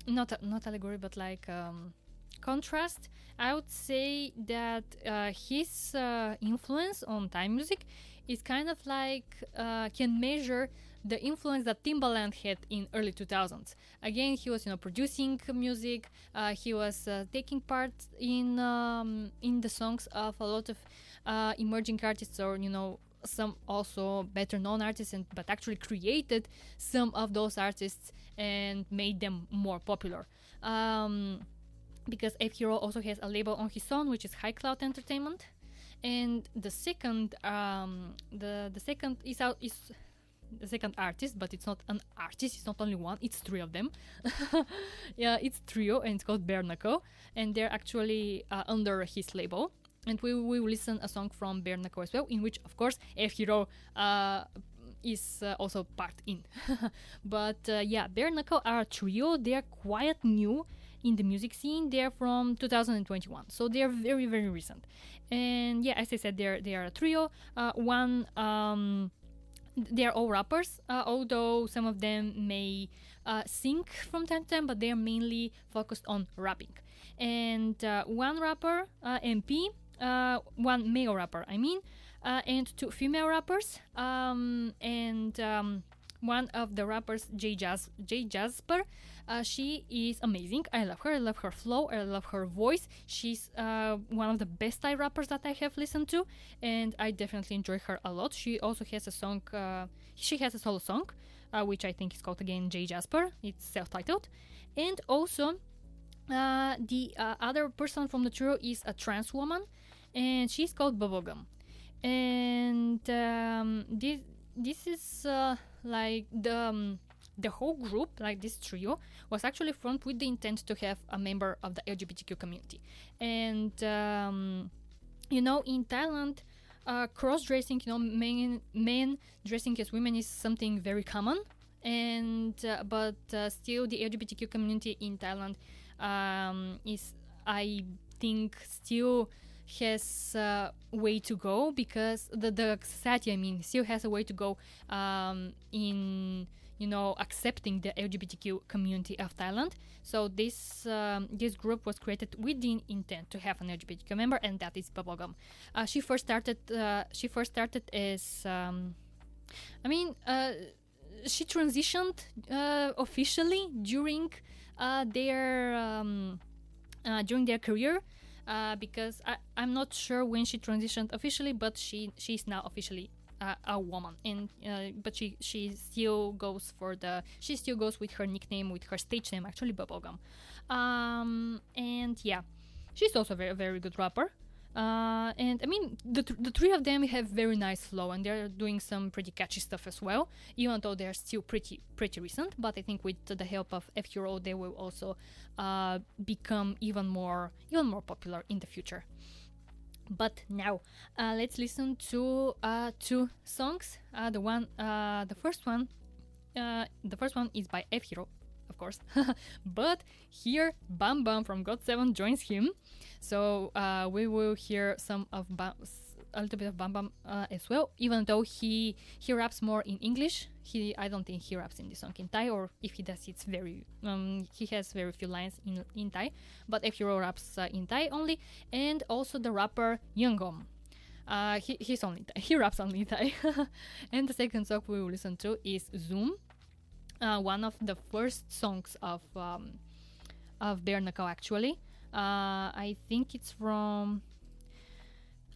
not not allegory, but like um, contrast, I would say that uh, his uh, influence on Thai music is kind of like uh, can measure the influence that Timbaland had in early 2000s. Again, he was you know producing music. Uh, he was uh, taking part in um, in the songs of a lot of uh, emerging artists or you know some also better known artists and but actually created some of those artists and made them more popular. Um, because F Hero also has a label on his own, which is High Cloud Entertainment. And the second, um, the the second is out is the second artist, but it's not an artist. It's not only one. It's three of them. [laughs] yeah, it's trio, and it's called Bernaco, and they're actually uh, under his label. And we will listen a song from Bernaco as well, in which, of course, F Hero uh, is uh, also part in. [laughs] but uh, yeah, Bernaco are a trio. They're quite new in the music scene. They're from 2021, so they're very very recent. And yeah, as I said, they're they are a trio. Uh, one. Um, they are all rappers, uh, although some of them may uh, sing from time to time, but they are mainly focused on rapping. And uh, one rapper, uh, MP, uh, one male rapper, I mean, uh, and two female rappers, um, and um, one of the rappers, Jay, Jas- Jay Jasper. Uh, she is amazing. I love her. I love her flow. I love her voice. She's uh, one of the best Thai rappers that I have listened to, and I definitely enjoy her a lot. She also has a song. Uh, she has a solo song, uh, which I think is called again Jay Jasper. It's self-titled, and also uh, the uh, other person from the trio is a trans woman, and she's called Bubblegum. And um, this this is uh, like the um, the whole group, like this trio, was actually formed with the intent to have a member of the LGBTQ community. And um, you know, in Thailand, uh, cross-dressing, you know, men men dressing as women is something very common. And uh, but uh, still, the LGBTQ community in Thailand um, is, I think, still has a way to go because the, the society i mean still has a way to go um, in you know accepting the lgbtq community of thailand. So this um, this group was created with the intent to have an lgbtq member and that is bubblegum. Uh, she first started uh, she first started as um, i mean uh, she transitioned uh, officially during uh, their um, uh, during their career uh, because I, I'm not sure when she transitioned officially, but she she's now officially a, a woman, and uh, but she she still goes for the she still goes with her nickname with her stage name actually Bubblegum, um, and yeah, she's also a very very good rapper. Uh, and I mean, the, th- the three of them have very nice flow, and they're doing some pretty catchy stuff as well. Even though they're still pretty pretty recent, but I think with the help of F Hero, they will also uh, become even more even more popular in the future. But now, uh, let's listen to uh, two songs. Uh, the one, uh, the first one, the first one is by F Hero, of course. [laughs] but here, Bam Bam from GOT7 joins him. So uh, we will hear some of a little bit of Bam Bam uh, as well. Even though he he raps more in English, he I don't think he raps in this song in Thai, or if he does, it's very um, he has very few lines in in Thai. But F Hero raps uh, in Thai only, and also the rapper Youngohm. Uh, he, he's only [laughs] he raps only Thai. [laughs] and the second song we will listen to is Zoom, uh, one of the first songs of um, of Bernaco actually. Uh, I think it's from.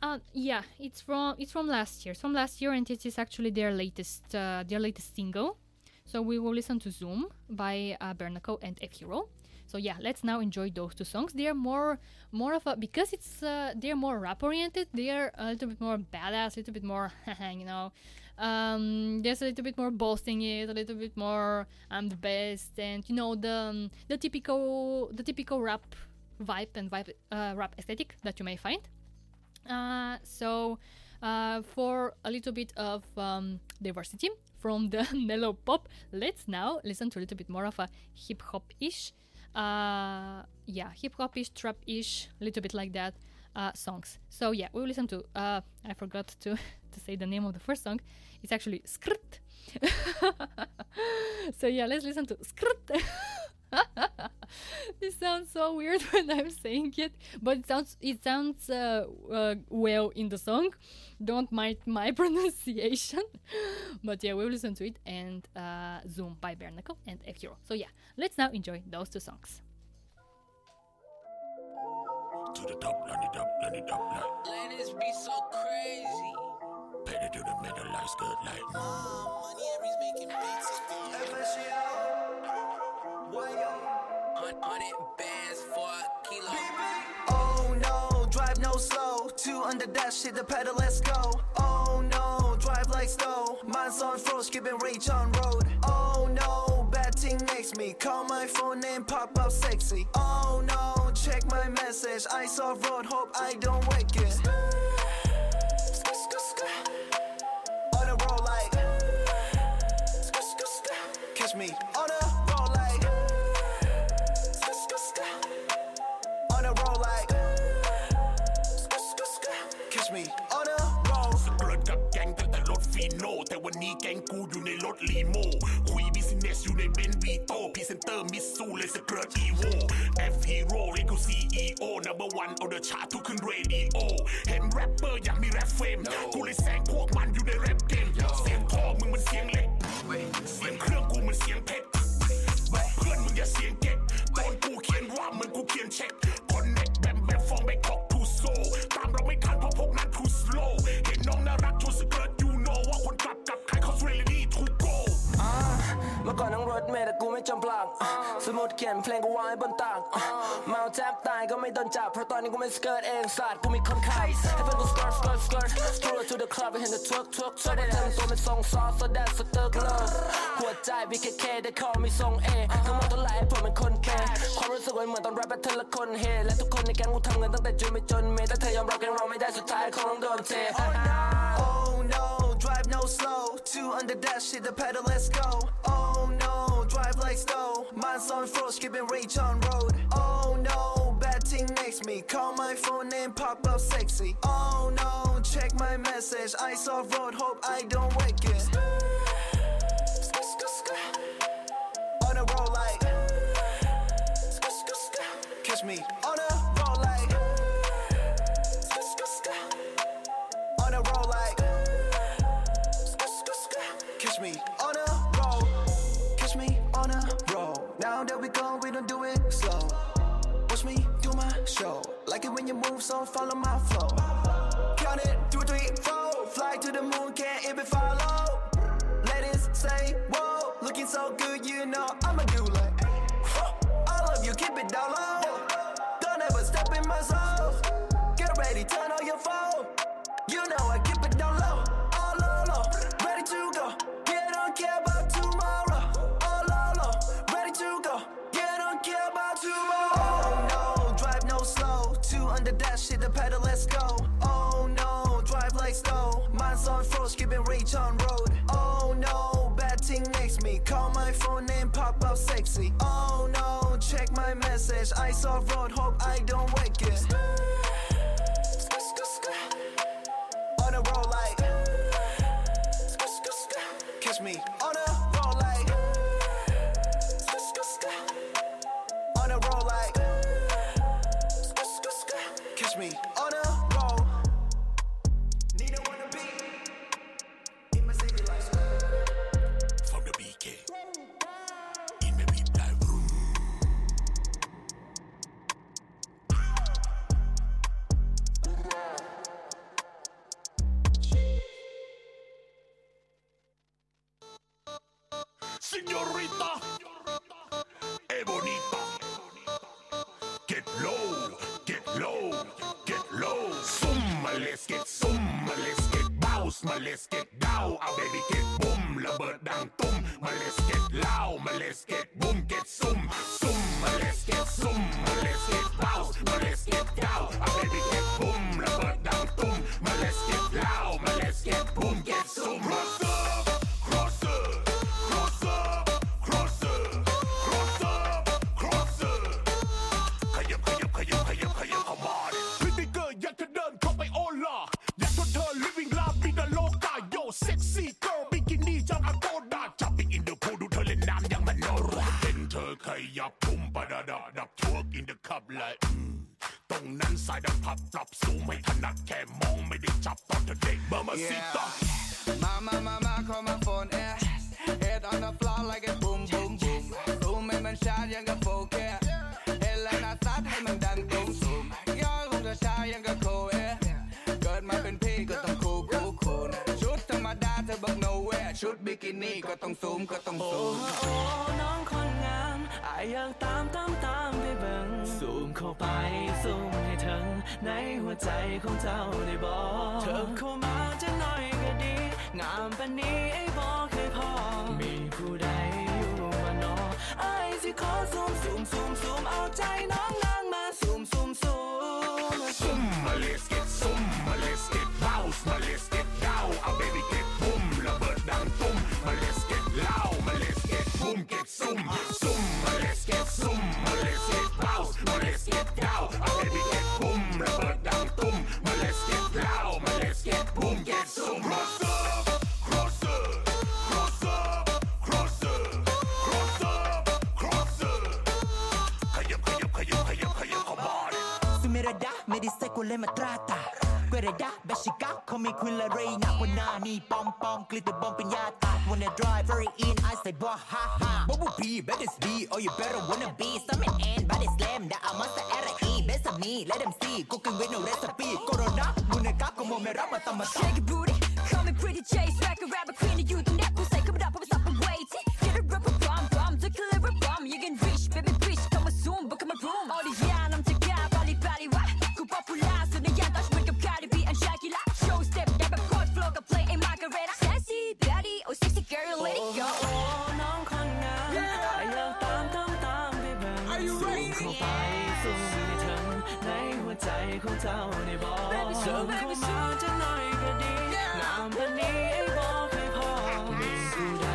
Uh, yeah, it's from it's from last year. It's from last year, and it is actually their latest uh, their latest single. So we will listen to Zoom by uh, and F Hero. So yeah, let's now enjoy those two songs. They are more more of a because it's uh, they're more rap oriented. They are a little bit more badass, a little bit more [laughs] you know. Um, there's a little bit more boasting it, a little bit more I'm the best, and you know the um, the typical the typical rap vibe and vibe uh, rap aesthetic that you may find. Uh, so, uh, for a little bit of um, diversity from the [laughs] mellow pop, let's now listen to a little bit more of a hip hop ish, uh, yeah, hip hop ish, trap ish, a little bit like that uh, songs. So yeah, we will listen to. Uh, I forgot to [laughs] to say the name of the first song. It's actually Skrt. [laughs] so yeah, let's listen to Skrt. [laughs] this sounds so weird [laughs] when I'm saying it, but it sounds it sounds uh, uh, well in the song. Don't mind my pronunciation, but yeah, we'll listen to it and uh, Zoom by Bernaco and F Hero. So yeah, let's now enjoy those two songs. To the top, line it up, line it up like Ladies be so crazy. Pay it to the middle like good like Money Aries making beats. Hun- Hundred bands for a kilo. Oh no, drive no slow. Two on the dash, hit the pedal, let's go. Oh no, drive like slow. Mine's on froze, keeping reach on road. Oh no, bad thing next me. Call my phone and pop up sexy. Oh no, check my message. I saw road, hope I don't wake it. Catch me on a roll like. On a roll like. Catch me on a roll. สเกิร์ตกับแก๊งตั้งแต่รถฟีโน่แต่วันนี้แก๊งกูอยู่ในรถลีโม่คุยบิสเนสอยู่ในเบนวีโต้พรีเซนเตอร์มิสซูเลยสเกิร์ตอีโว F Hero เรียกกู CEO number one เอาเดอะชาร์ทุกขึ้นเรดิโอเห็นแรปเปอร์อยากมีแรปเฟมกูเลยแซงพวกมันอยู่ในแรปเกมเสียงท่อมึงมันเสียงเล็กเสียงเครื่อง 100 มื่อก่อนนั่งรถเมล์แต่กูไม่จำพลังสมุดเขียนเพลงกูวางไว้บนตักเมาแทบตายก็ไม่โดนจับเพราะตอนนี้กูไม่สเกิร์ตเองสัตว์กูมีคนขับให้เพื่อนกูสเกิร์ตสเกิร์ตสเกิร์ต Through to the club ไปเห็นแต่ทวกทวกทวกได้ทำตัวเป็นทรงซอสโซดาสเติร์กเลิฟหัวใจ BKK ได้คอมีทรงเอทั้งหมดทั้งหลายผมเป็นคนแก่ความรู้สึกมันเหมือนตอนแรปเธอละคนเฮและทุกคนในแก๊งกูทำเงินตั้งแต่จนไม่จนเมแต่เธอยอมรับแก๊งเราไม่ได้สุดท้ายคงต้องโดนเท slow. Two the dash, hit the pedal, let's go. Oh no, drive like slow. Mine's on froze, keeping reach on road. Oh no, bad thing next me. Call my phone and pop up sexy. Oh no, check my message. I saw road, hope I don't wake it. On like. Catch me show. Like it when you move, so follow my flow. Count it, two, three, four. Fly to the moon, can't it follow. Ladies say, whoa, looking so good, you know I'ma do like. All of you keep it down low. Don't ever step in my zone. Get ready, turn on your phone. Shit, the pedal, let's go. Oh no, drive like snow. Mine's on froze, keeping reach on road. Oh no, bad thing next me. Call my phone name, pop up sexy. Oh no, check my message. I saw road, hope I don't wake it. malesket sum get bounce let's get down I'll baby get boom Let's get loud, let's get boom get sum sum malesket sum get bounce let's get down I'll baby get boom Let's get loud, let's get boom get sum อขยับปุ่มปะดาดาดับ twerk in the cup และอืมตรงนั้นสายดับพับปรับสูงไม่ถนัดแค่มองไม่ได้จับตอนเธอเด็กเบอร์มาซิตา Mama, mama, call my phone, yeah. Head on the floor like a boom, boom, boom. Boom ให้มันชายังกับโฟแกเห็นแล้วน่าซัดให้มันดังตุ้มสูมย่อลงจะชายังกับโคเอเกิดมาเป็นพี่ก็ต้องคูคูคูนะชุดธรรมดาเธอบอก nowhere ชุดบิกินี่ก็ต้องซูมก็ต้องซูมโอ้น้องคนงาม อยอยากตามตามตามไปเบิ่งซูมเข้าไปซูมให้ถึงในหัวใจของเจ้าได้บอกเธอเข้ามาจะหน่อยก็ดี งามปานนี้ไอ้บอกเคยพอ มีผู้ใดอยู่มานอไอ้สิขอซูมซูมซูมซูมเอาใจน้องนางมาซูมซูมซูมซูม Summa, let's get summa, let's get bounce, ma let's get down. Our baby get boom, ระเบิดดังตุ้มมา let's get loud, มา let's get boom, get sum, sum, มา let's get sum, ม get zoom, maar let's get bounce, maar let's get down. I baby get boom, rubber down tum, maar let's get loud, maar let's get boom, get zoom. Cross up, cross up, cross up, cross up, cross up, cross up. Khayab, khayab, khayab, khayab, khayab, khabari. Sumera da, meri se ko le. Predator, bet she got call me Queen Lareena When I need bomb bomb, glitter bomb in yata When I drive very in, I say blah ha ha. Bubble B, bet it's or you better wanna be? Some an end, but it's slam, that I must have E Best of me, let them see, cooking with no recipe. Corona, 문을 깎고 몸에 라마 담아 Shake your booty, call me pretty Chase, swag a rapper queen You you tonight let it go น้องคนงามอยากตามตามตามไปเบิ่งสูงเข้าไปสูงในเธอในหัวใจของเจ้าในบ่อเดินเข้ามาจะหน่อยก็ดีน้ำพันนี้ไอ้บ่เคยพอมีสู่ใด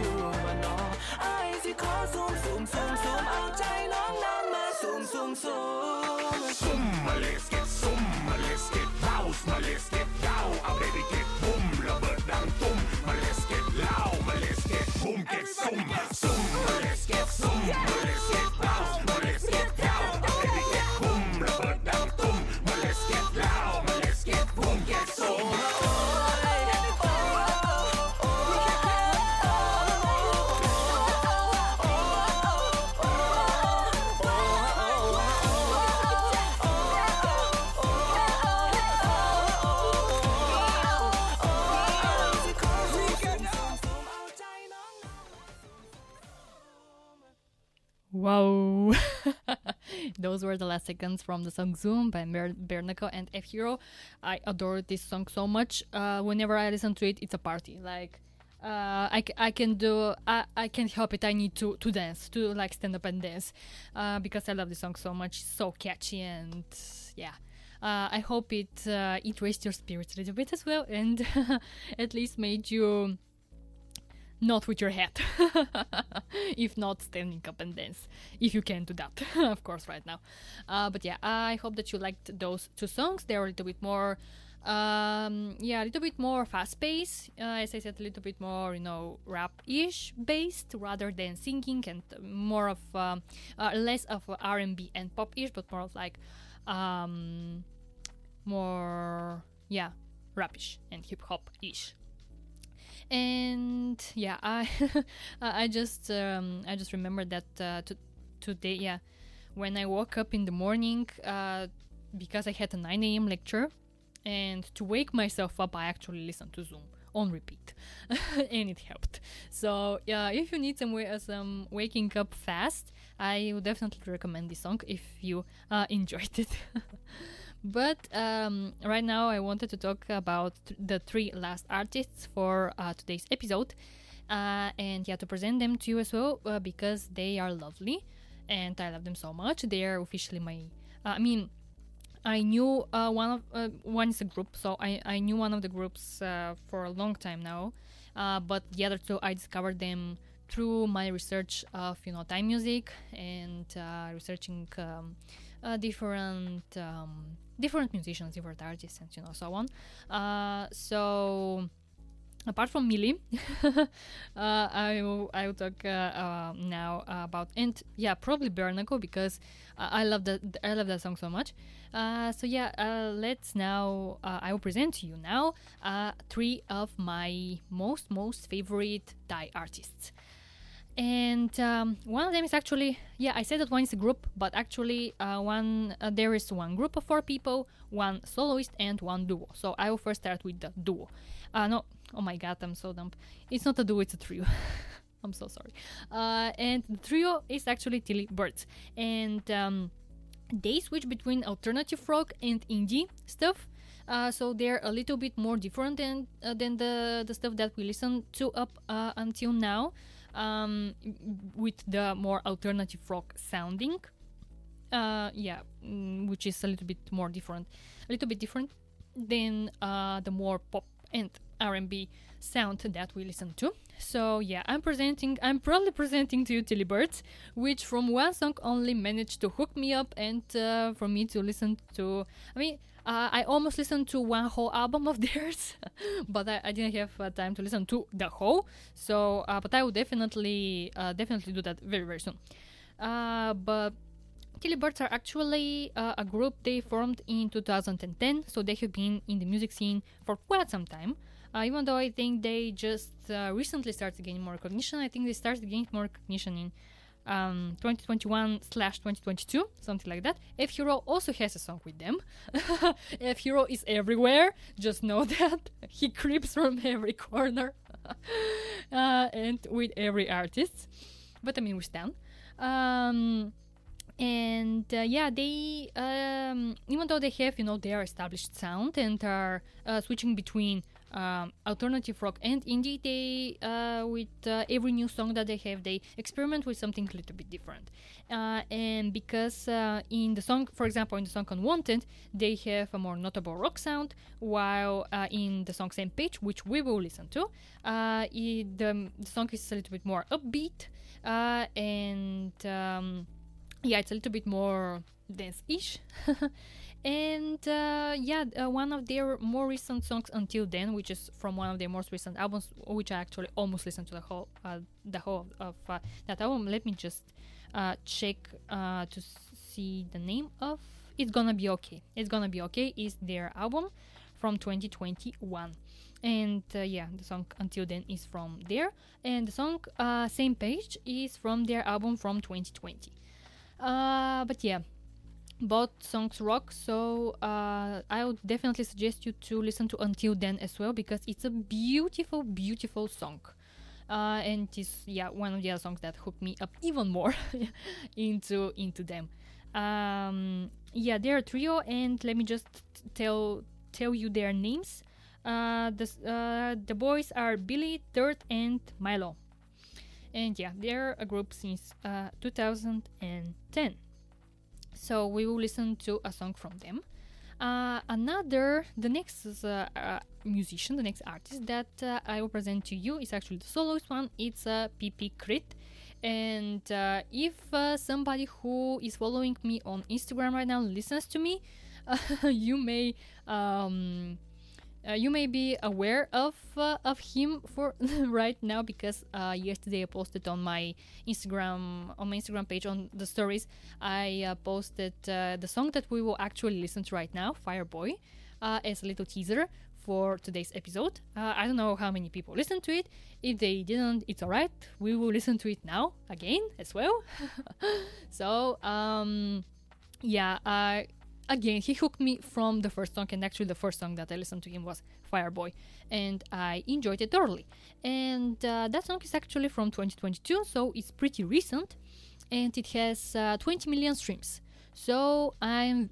อยู่มาเนาะไอ้สิขอสูมสูมสูมสูมเอาใจน้องนั้นมาสูมสูมสูม Summa, let's get summa, let's get house, ma let's get down, our baby get Zoom, zoom, let's get zoom, let's get Wow. [laughs] Those were the last seconds from the song Zoom by Ber- Bernaco and F Hero. I adore this song so much. Uh, whenever I listen to it, it's a party. Like, uh, I, I can do, I, I can't help it. I need to, to dance, to like stand up and dance uh, because I love this song so much. So catchy and yeah. Uh, I hope it uh, it raised your spirits a little bit as well and [laughs] at least made you not with your head. [laughs] if not, standing up and dance. If you can do that, [laughs] of course, right now. Uh, but yeah, I hope that you liked those two songs. They're a little bit more, um, yeah, a little bit more fast paced. Uh, as I said, a little bit more, you know, rap ish based rather than singing and more of, um, uh, less of R&B and pop ish, but more of like, um, more, yeah, rapish and hip hop ish and yeah [laughs] i i just um, i just remember that uh, to, today yeah when i woke up in the morning uh, because i had a 9 a.m lecture and to wake myself up i actually listened to zoom on repeat. [laughs] And it helped. So yeah if you need some way some waking up fast i would definitely recommend this song if you uh, [laughs] enjoyed it But um, right now, I wanted to talk about th- the three last artists for uh, today's episode, uh, and yeah, to present them to you as well uh, because they are lovely, and I love them so much. They are officially my. uh, I mean, I knew uh, one of uh, one is a group, so I I knew one of the groups for a long time now, but the other two I discovered them through my research of you know time music and researching um, different um, different musicians, different artists, and you know so on. Uh, so apart from Milli, [laughs] uh, I will I will talk uh, uh, now about and yeah probably Bernaco because uh, I love that I love that song so much. Uh, so yeah, let's now I will present to you now three of my most most favorite Thai artists. And um, one of them is actually, yeah, I said that one is a group, but actually, uh, one uh, there is one group of four people, one soloist, and one duo. So I will first start with the duo. Uh, no, oh my god, I'm so dumb. It's not a duo, it's a trio. [laughs] I'm so sorry. Uh, and the trio is actually Tilly Birds, and um, they switch between alternative rock and indie stuff. Uh, so they're a little bit more different than uh, than the the stuff that we listen to up uh, until now, um, with the more alternative rock sounding. Uh, yeah, mm, which is a little bit more different, a little bit different than uh, the more pop and R&B sound that we listen to. So yeah, I'm presenting, I'm proudly presenting to you Tilly Birds, which from one song only managed to hook me up and uh, for me to listen to. I mean, uh, I almost listened to one whole album of [laughs] theirs, but I, I didn't have uh, time to listen to the whole. So, uh, but I will definitely, uh, definitely do that very very soon. Uh, but Tilly Birds are actually a group they formed in 2010, so they have been in the music scene for quite some time. Uh, even though I think they just uh, recently started gaining more recognition, I think they started gaining more recognition in um, 2021 slash 2022, something like that. F Hero also has a song with them. [laughs] F Hero is everywhere. Just know [laughs] that he creeps from every corner [laughs] uh, and with every artist. But I mean, we stand. Um, and uh, yeah they um, even though they have you know their established sound and are uh, switching between um, alternative rock and indie they uh, with uh, every new song that they have they experiment with something a little bit different. Uh, and because uh, in the song for example in the song unwanted they have a more notable rock sound while uh, in the song same page which we will listen to uh, it, the, the song is a little bit more upbeat and um, yeah it's a little bit more dance-ish [laughs] and uh, yeah uh, one of their more recent songs until then which is from one of their most recent albums which i actually almost listened to the whole uh, the whole of uh, that album. Let me just uh, check uh, to see the name of it's gonna be okay. It's gonna be okay is their album from 2021 and yeah the song until then is from there. And the song uh, same page is from their album from 2020 uh, but yeah both songs rock so uh, i would definitely suggest you to listen to until then as well because it's a beautiful beautiful song uh, and it's yeah one of the other songs that hooked me up even more [laughs] into into them. Um, yeah, they're a trio, and let me just tell tell you their names. Uh, the uh, the boys are Billy, Third, and Milo, and yeah, they're a group since uh, 2010. So we will listen to a song from them. Uh, another, the next uh, uh, musician, the next artist that uh, I will present to you is actually the soloist one. It's uh, PP Krit. And uh, if somebody who is following me on Instagram right now listens to me, [laughs] you may um, uh, you may be aware of uh, of him for [laughs] right now because uh, yesterday I posted on my Instagram on my Instagram page on the stories I uh, posted uh, the song that we will actually listen to right now, Fireboy, uh, as a little teaser for today's episode. I don't know how many people listened to it. If they didn't, it's alright. We will listen to it now again as well. [laughs] so um, yeah. Again, he hooked me from the first song, and actually, the first song that I listened to him was Fireboy, and I enjoyed it thoroughly. And uh, that song is actually from 2022, so it's pretty recent, and it has uh, 20 million streams. So I'm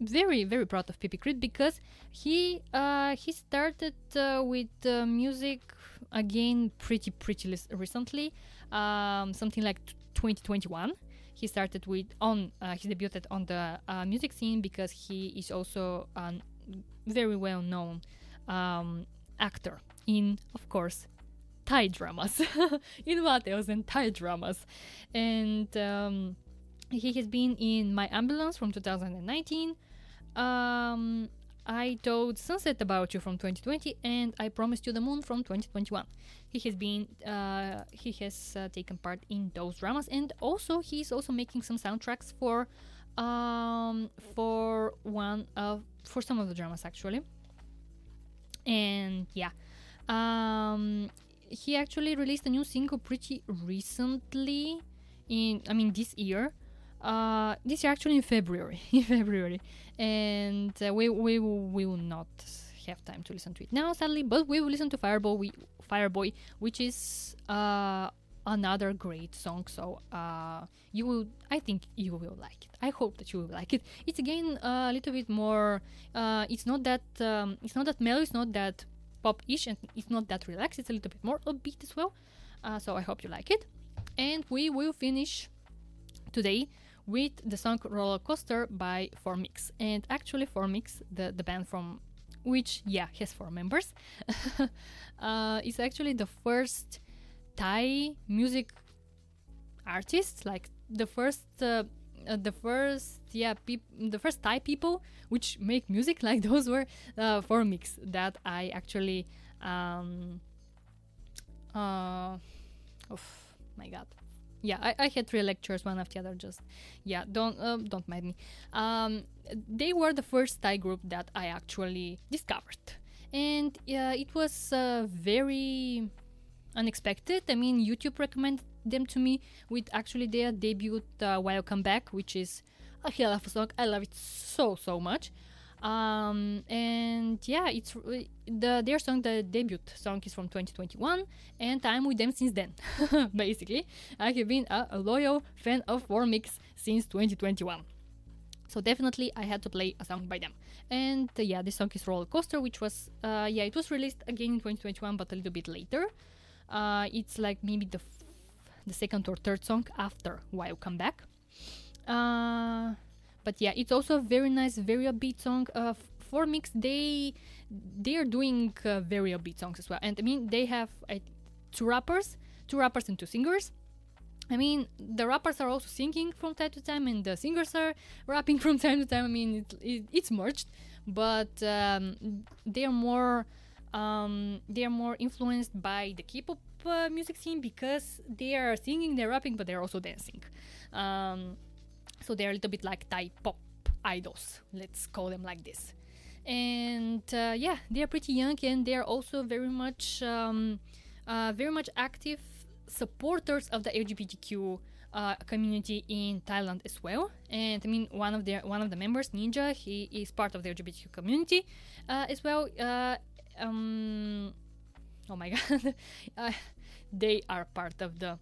very very proud of PP Krit because he uh, he started uh, with uh, music again pretty pretty recently, um, something like t- 2021 he started with on uh, he debuted on the uh, music scene because he is also a very well known um, actor in of course Thai dramas [laughs] in what else than Thai dramas. And um, he has been in My Ambulance from 2019 um, I told Sunset About You from 2020 and I Promised You the Moon from 2021. He has been uh, he has uh, taken part in those dramas and also he's also making some soundtracks for um, for one of for some of the dramas actually. And yeah, um, he actually released a new single pretty recently in I mean this year. Uh, this year actually in February, [laughs] in February, and uh, we we will, not have time to listen to it now, sadly. But we will listen to Fireboy, we, Fireboy, which is uh, another great song. So uh, you will, I think you will like it. I hope that you will like it. It's again a little bit more. Uh, it's not that um, it's not that mellow. It's not that pop-ish, and it's not that relaxed. It's a little bit more upbeat as well. Uh, so I hope you like it. And we will finish today with the song Roller Coaster by 4MIX. And actually, 4MIX, the, the band from which, yeah, has four members, [laughs] uh, is actually the first Thai music artist, like the first. Uh, uh, the first yeah the first Thai people which make music [laughs] like those were uh, 4MIX that I actually um uh oh my god yeah I, I had three lectures one after the other just yeah don't uh, don't mind me. Um they were the first thai group that i actually discovered. And uh, it was uh, very unexpected. I mean youtube recommended them to me with actually their debut uh, welcome back which is a hell of a song. I love it so so much um, and yeah it's the their song the debut song is from 2021 and i'm with them since then [laughs] basically. I have been a, a loyal fan of 4MIX since 2021 so definitely i had to play a song by them. And uh, yeah this song is roller coaster which was uh, yeah it was released again in 2021 but a little bit later. Uh, it's like maybe the f- the second or third song after while come back uh, but yeah it's also a very nice very upbeat song uh, for mix they they are doing uh, very upbeat songs as well and i mean they have uh, two rappers two rappers and two singers I mean, the rappers are also singing from time to time, and the singers are rapping [laughs] from time to time. I mean, it, it, it's merged, but um, they are more um, they are more influenced by the K-pop uh, music scene because they are singing, they're rapping, but they're also dancing. Um, so they're a little bit like Thai pop idols. Let's call them like this. And uh, yeah, they are pretty young, and they are also very much um, uh, very much active supporters of the LGBTQ uh, community in Thailand as well. And I mean, one of their one of the members, Ninja, he is part of the LGBTQ community uh, as well. Uh, um, oh my [laughs] god, uh, they are part of the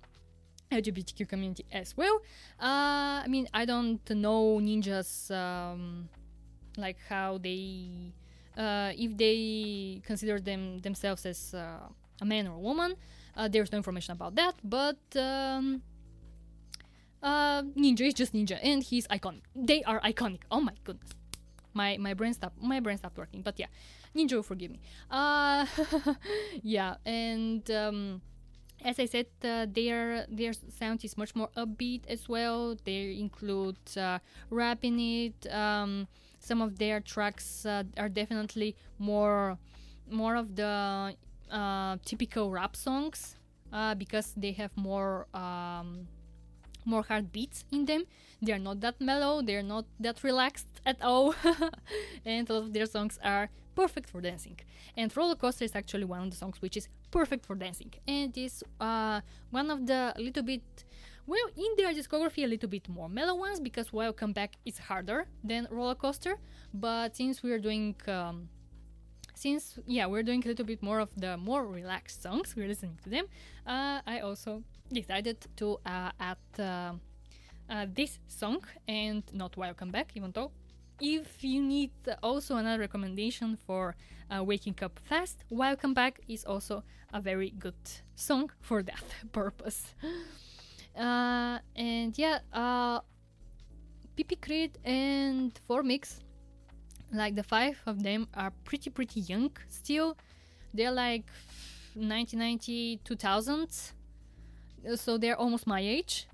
LGBTQ community as well. Uh, I mean, I don't know ninjas um, like how they, uh, if they consider them themselves as uh, a man or a woman. Uh, there's no information about that, but um, uh, Ninja is just Ninja, and he's iconic. They are iconic. Oh my goodness, my my brain stopped. My brain stopped working. But yeah, Ninja forgive me. Uh, [laughs] yeah, and. Um, as I said, uh, their their sound is much more upbeat as well. They include uh, rap in it. Um, some of their tracks uh, are definitely more more of the uh, typical rap songs uh, because they have more um, more hard beats in them. They are not that mellow. They are not that relaxed at all, [laughs] and a lot of their songs are perfect for dancing. And Roller Coaster is actually one of the songs which is perfect for dancing, and is uh, one of the little bit well in their discography a little bit more mellow ones because Welcome Back is harder than Roller Coaster. But since we're doing um, since yeah we're doing a little bit more of the more relaxed songs we're listening to them uh, i also decided to uh, add uh, uh, this song and not welcome back even though if you need also another recommendation for uh, waking up fast welcome back is also a very good song for that [laughs] purpose. [laughs] Uh, and yeah uh, PP Krit and 4MIX like the five of them are pretty pretty young still. They're like 1990 2000 so they're almost my age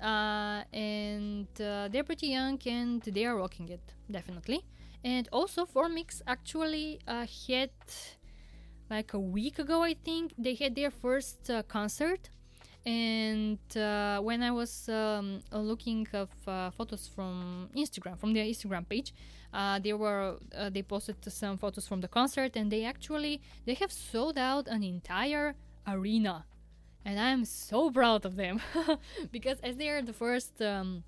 uh, and uh, they're pretty young and they are rocking it definitely. And also 4MIX actually uh, had like a week ago i think they had their first uh, concert. And uh, when i was um, looking of uh, photos from instagram from their instagram page they were they posted some photos from the concert and they actually they have sold out an entire arena and i'm so proud of them. [laughs] Because as they are the first um,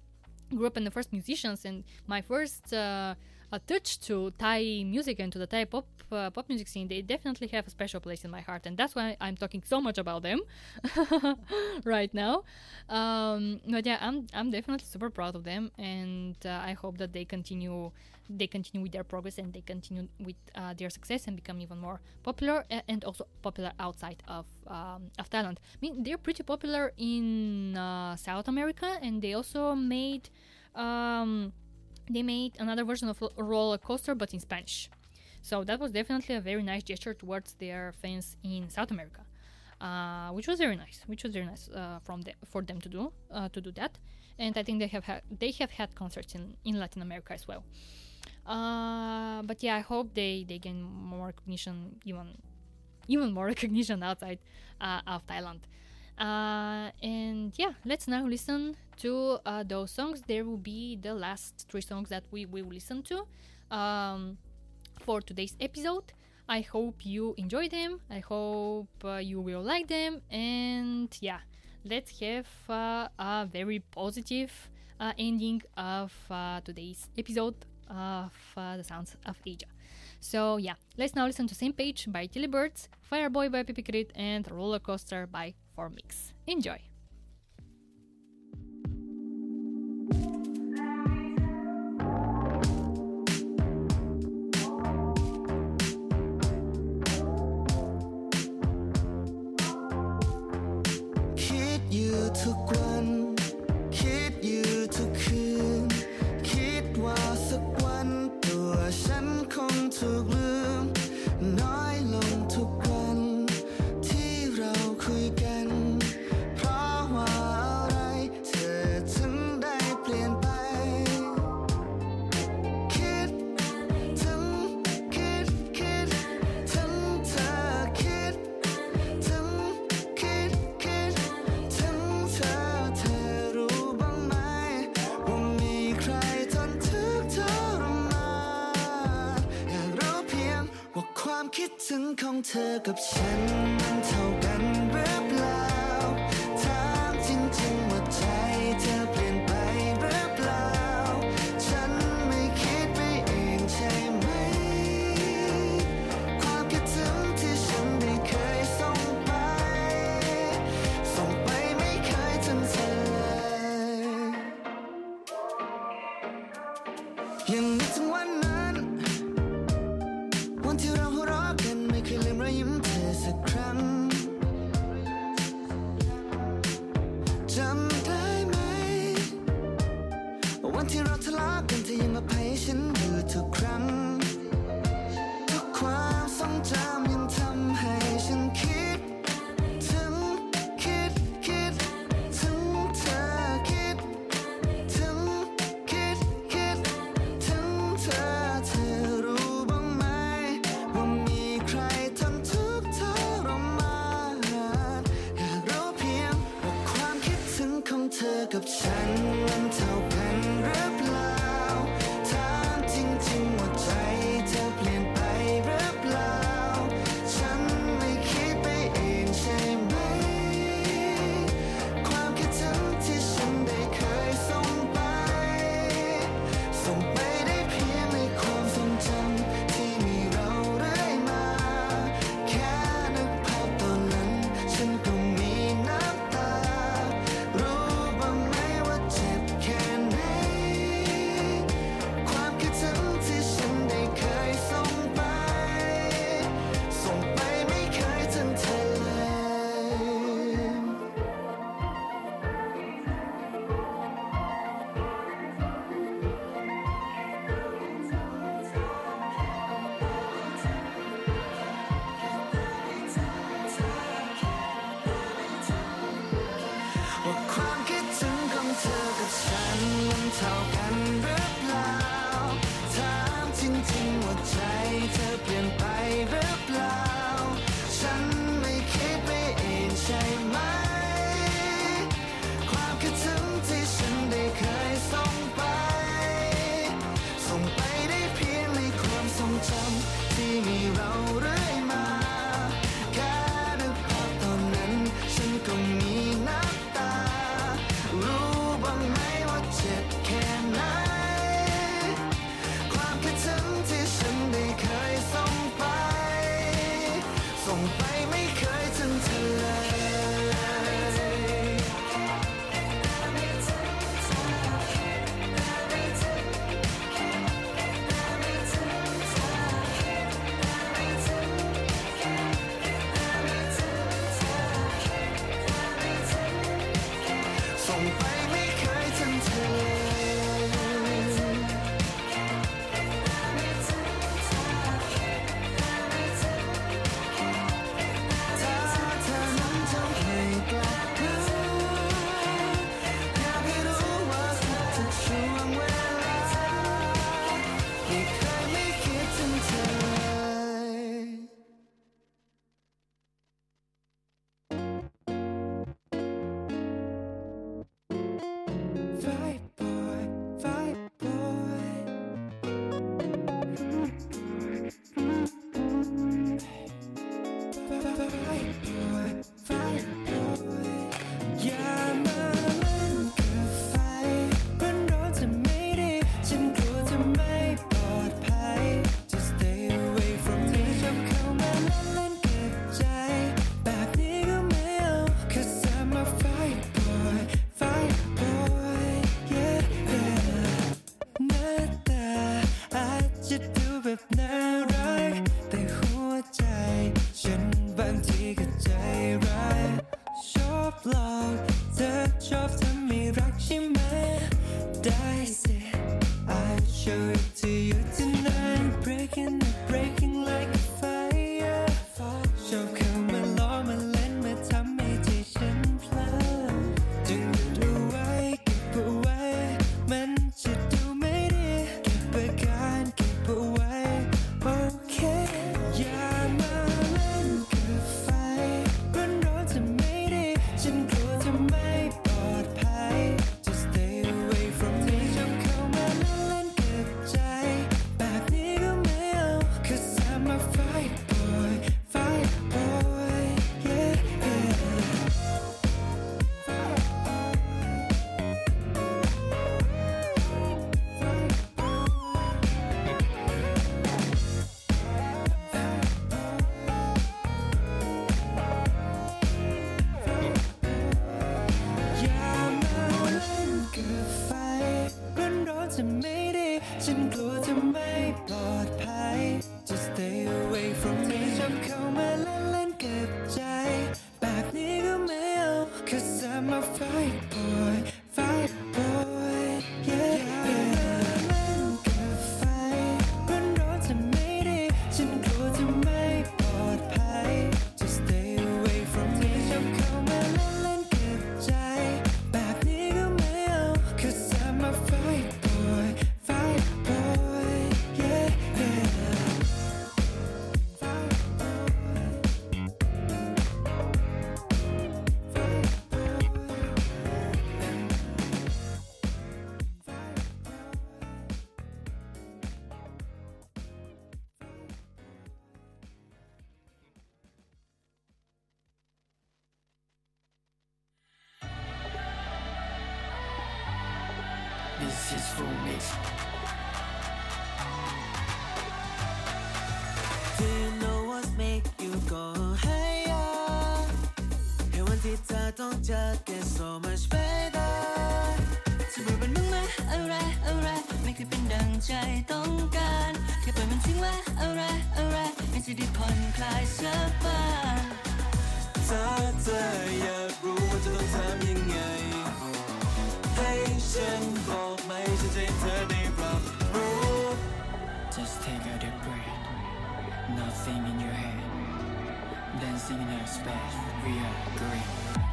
group and the first musicians and my first uh, a touch to Thai music and to the Thai pop uh, pop music scene, they definitely have a special place in my heart, and that's why I'm talking so much about them [laughs] right now. Um, but yeah, I'm I'm definitely super proud of them, and uh, I hope that they continue they continue with their progress and they continue with uh, their success and become even more popular and also popular outside of um, of Thailand. I mean, they're pretty popular in uh, South America, and they also made. Um, they made another version of roller coaster but in spanish. So that was definitely a very nice gesture towards their fans in south america uh, which was very nice which was very nice uh, from the, for them to do uh, to do that. And i think they have had they have had concerts in, in latin america as well. Uh, but yeah i hope they they gain more recognition even even more [laughs] recognition outside uh, of thailand. Uh, and yeah, let's now listen to uh, those songs. There will be the last three songs that we will listen to um, for today's episode. I hope you enjoy them. I hope uh, you will like them. And yeah, let's have uh, a very positive uh, ending of uh, today's episode of uh, The Sounds of Asia. So yeah, let's now listen to Same Page by Tilly Birds, Fireboy by PP Krit, and Roller Coaster by 4MIX. Enjoy! ของเธอกับฉัน ที่เราทะเลาะกันเธอยังมาพายฉันอยู่ทุกครั้ง ธอต้องเจอ get so much better จะบอกมันบ้างไหมอะไรอะไรไม่เคยเป็นดังใจต้องการแค่ปล่อยมันทิ้งไว้อะไรอะไรไม่จะได้ผ่อนคลายสักบ้างถ้าเธออยากรู้ว่าจะต้องทำยังไงให้ฉันบอกไหมฉันจะให้เธอได้รับรู้ Just take a deep breath. Nothing in your head. Dancing in our space. We are green.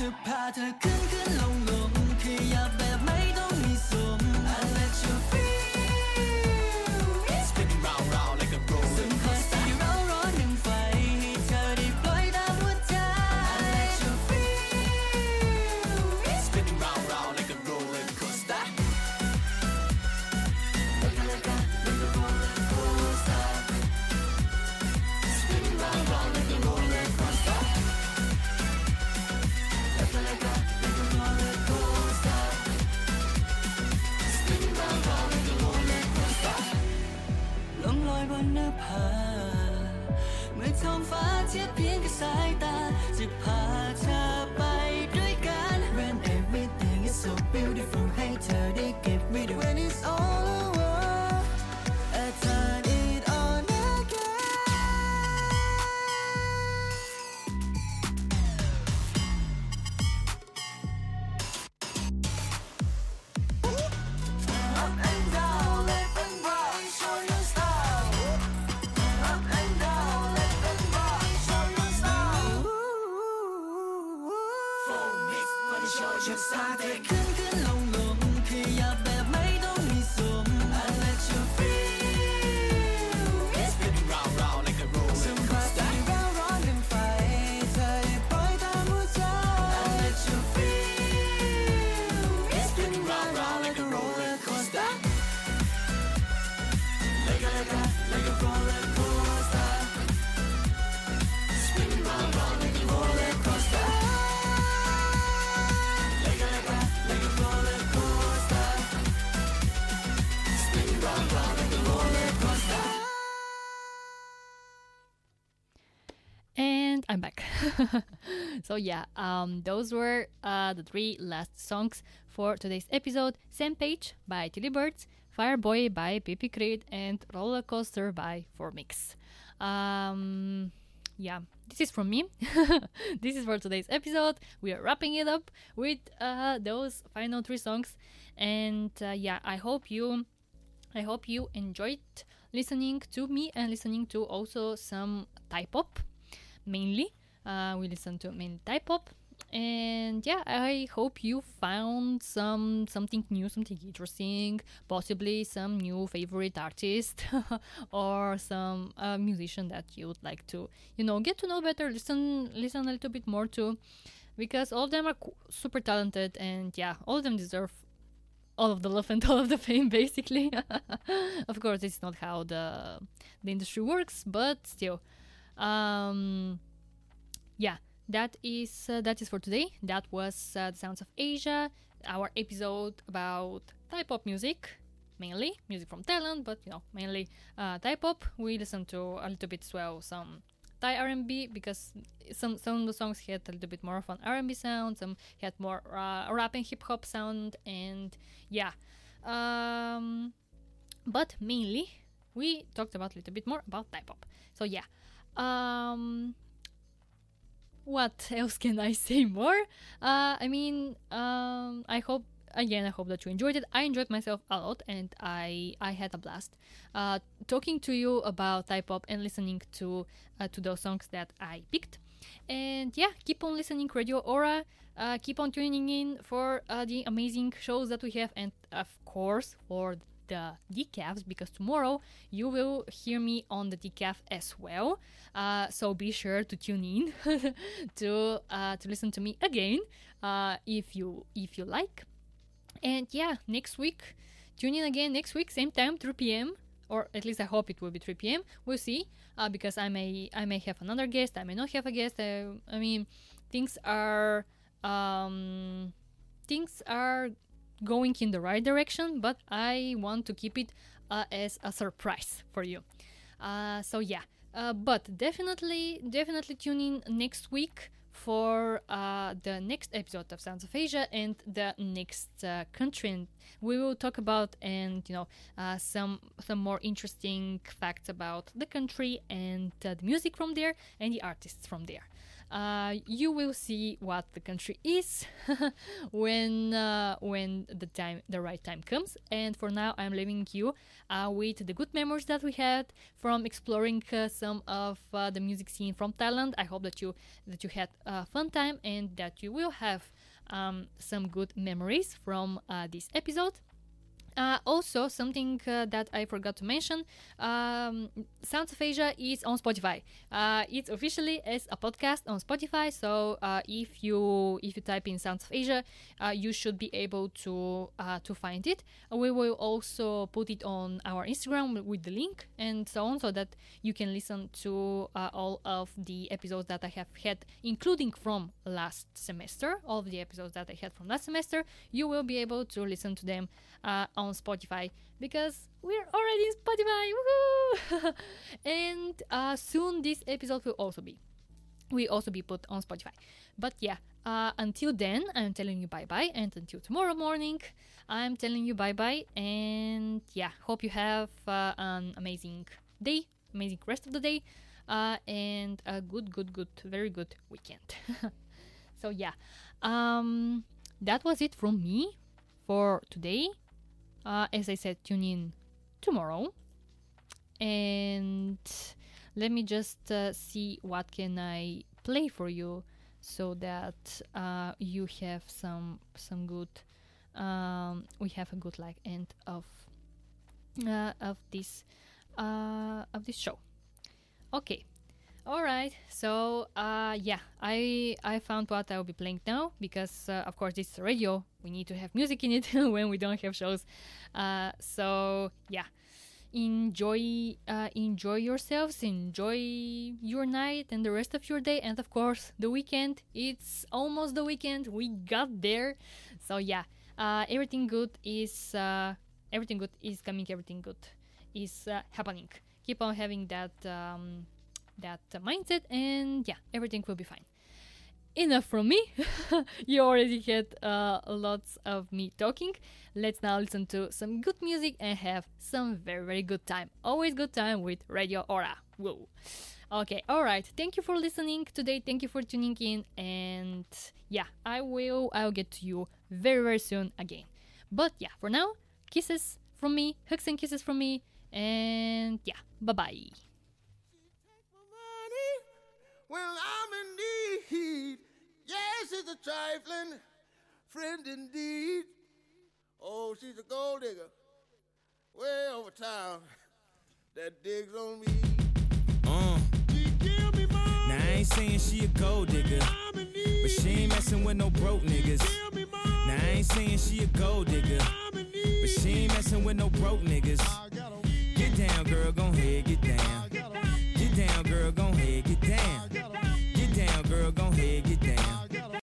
파들파들 큰큰 롱롱. 街边个晒单怕 I'm back. [laughs] so yeah, um, those were uh, the three last songs for today's episode: "Same Page" by Tilly Birds, "Fireboy" by PP Krit, and "Roller Coaster" by 4MIX. Um, yeah, this is from me. [laughs] this is for today's episode. We are wrapping it up with uh, those final three songs, and uh, yeah, I hope you I hope you enjoyed listening to me and listening to also some Thai pop mainly. Uh, we listen to main Thai pop. And yeah, I hope you found some something new, something interesting, possibly some new favorite artist [laughs] or some uh, musician that you would like to, you know, get to know better, listen listen a little bit more to, because all of them are super talented and yeah, all of them deserve all of the love and [laughs] all of the fame basically [laughs] of course it's not how the the industry works but still um yeah that is uh, that is for today that was uh, the sounds of asia our episode about thai pop music mainly music from thailand but you know mainly uh, thai pop we listened to a little bit as well some Thai R&B because some some of the songs had a little bit more of an R&B sound, some had more uh, rap and hip hop sound, and yeah. Um, but mainly we talked about a little bit more about Thai pop. So yeah. Um, what else can I say more? Uh, I mean, um, I hope again, I hope that you enjoyed it. I enjoyed myself a lot, and I I had a blast uh, talking to you about Thai pop and listening to uh, to those songs that I picked. And yeah, keep on listening Radio Aura. Uh, keep on tuning in for uh, the amazing shows that we have, and of course for the decafs because tomorrow you will hear me on the decaf as well. Uh, so be sure to tune in [laughs] to uh, to listen to me again uh, if you if you like. And yeah, next week, tune in again next week, same time, 3 p.m. Or at least I hope it will be 3 p.m. We'll see, uh, because I may I may have another guest, I may not have a guest. Uh, I mean, things are um, things are going in the right direction, but I want to keep it uh, as a surprise for you. Uh, so yeah, uh, but definitely, definitely tune in next week for uh, the next episode of Sounds of Asia and the next uh, country. And we will talk about and you know uh, some some more interesting facts about the country and the music from there and the artists from there. Uh, you will see what the country is [laughs] when uh, when the time the right time comes. And for now, I'm leaving you uh, with the good memories that we had from exploring uh, some of uh, the music scene from Thailand. I hope that you that you had a fun time and that you will have um, some good memories from this episode. Uh, also, something uh, that I forgot to mention: um, Sounds of Asia is on Spotify. Uh, it's officially as a podcast on Spotify. So uh, if you if you type in Sounds of Asia, uh, you should be able to uh, to find it. We will also put it on our Instagram with the link and so on, so that you can listen to all of the episodes that I have had, including from last semester. All of the episodes that I had from last semester, you will be able to listen to them on Spotify because we're already in Spotify. [laughs] And uh, soon this episode will also be will also be put on Spotify. But yeah, uh, until then, I'm telling you bye bye, and until tomorrow morning, I'm telling you bye bye. And yeah, hope you have uh, an amazing day, amazing rest of the day, uh, and a good, good, good, very good weekend. [laughs] so yeah, um, that was it from me for today. Uh, as I said, tune in tomorrow. And let me just uh, see what can I play for you so that uh, you have some some good um, we have a good like end of uh, of this uh, of this show. Okay. All right. So uh, yeah, I I found what I'll be playing now because uh, of course this is radio. We need to have music in it [laughs] when we don't have shows. Uh, so yeah, enjoy uh, enjoy yourselves, enjoy your night and the rest of your day, and of course the weekend. It's almost the weekend. We got there. So yeah, uh, everything good is uh, everything good is coming. Everything good is uh, happening. Keep on having that. Um, that mindset and yeah everything will be fine enough from me. [laughs] You already had uh, lots of me talking. Let's now listen to some good music and have some very very good time. Always good time with radio aura. Whoa. Okay all right. Thank you for listening today. Thank you for tuning in. And yeah i will i'll get to you very very soon again. But yeah for now kisses from me hugs and kisses from me. And yeah bye bye when I'm in need. Yes, she's a trifling friend indeed. Oh, she's a gold digger way over town that digs on me. Uh. me now, I ain't saying she a gold digger, but she ain't messing with no broke niggas. Now, I ain't saying she a gold digger, but she ain't messing with no broke niggas. Get down, girl, gon' head, get down. Get down, girl, gon' head, get down. Get down, girl, gon' head, get down.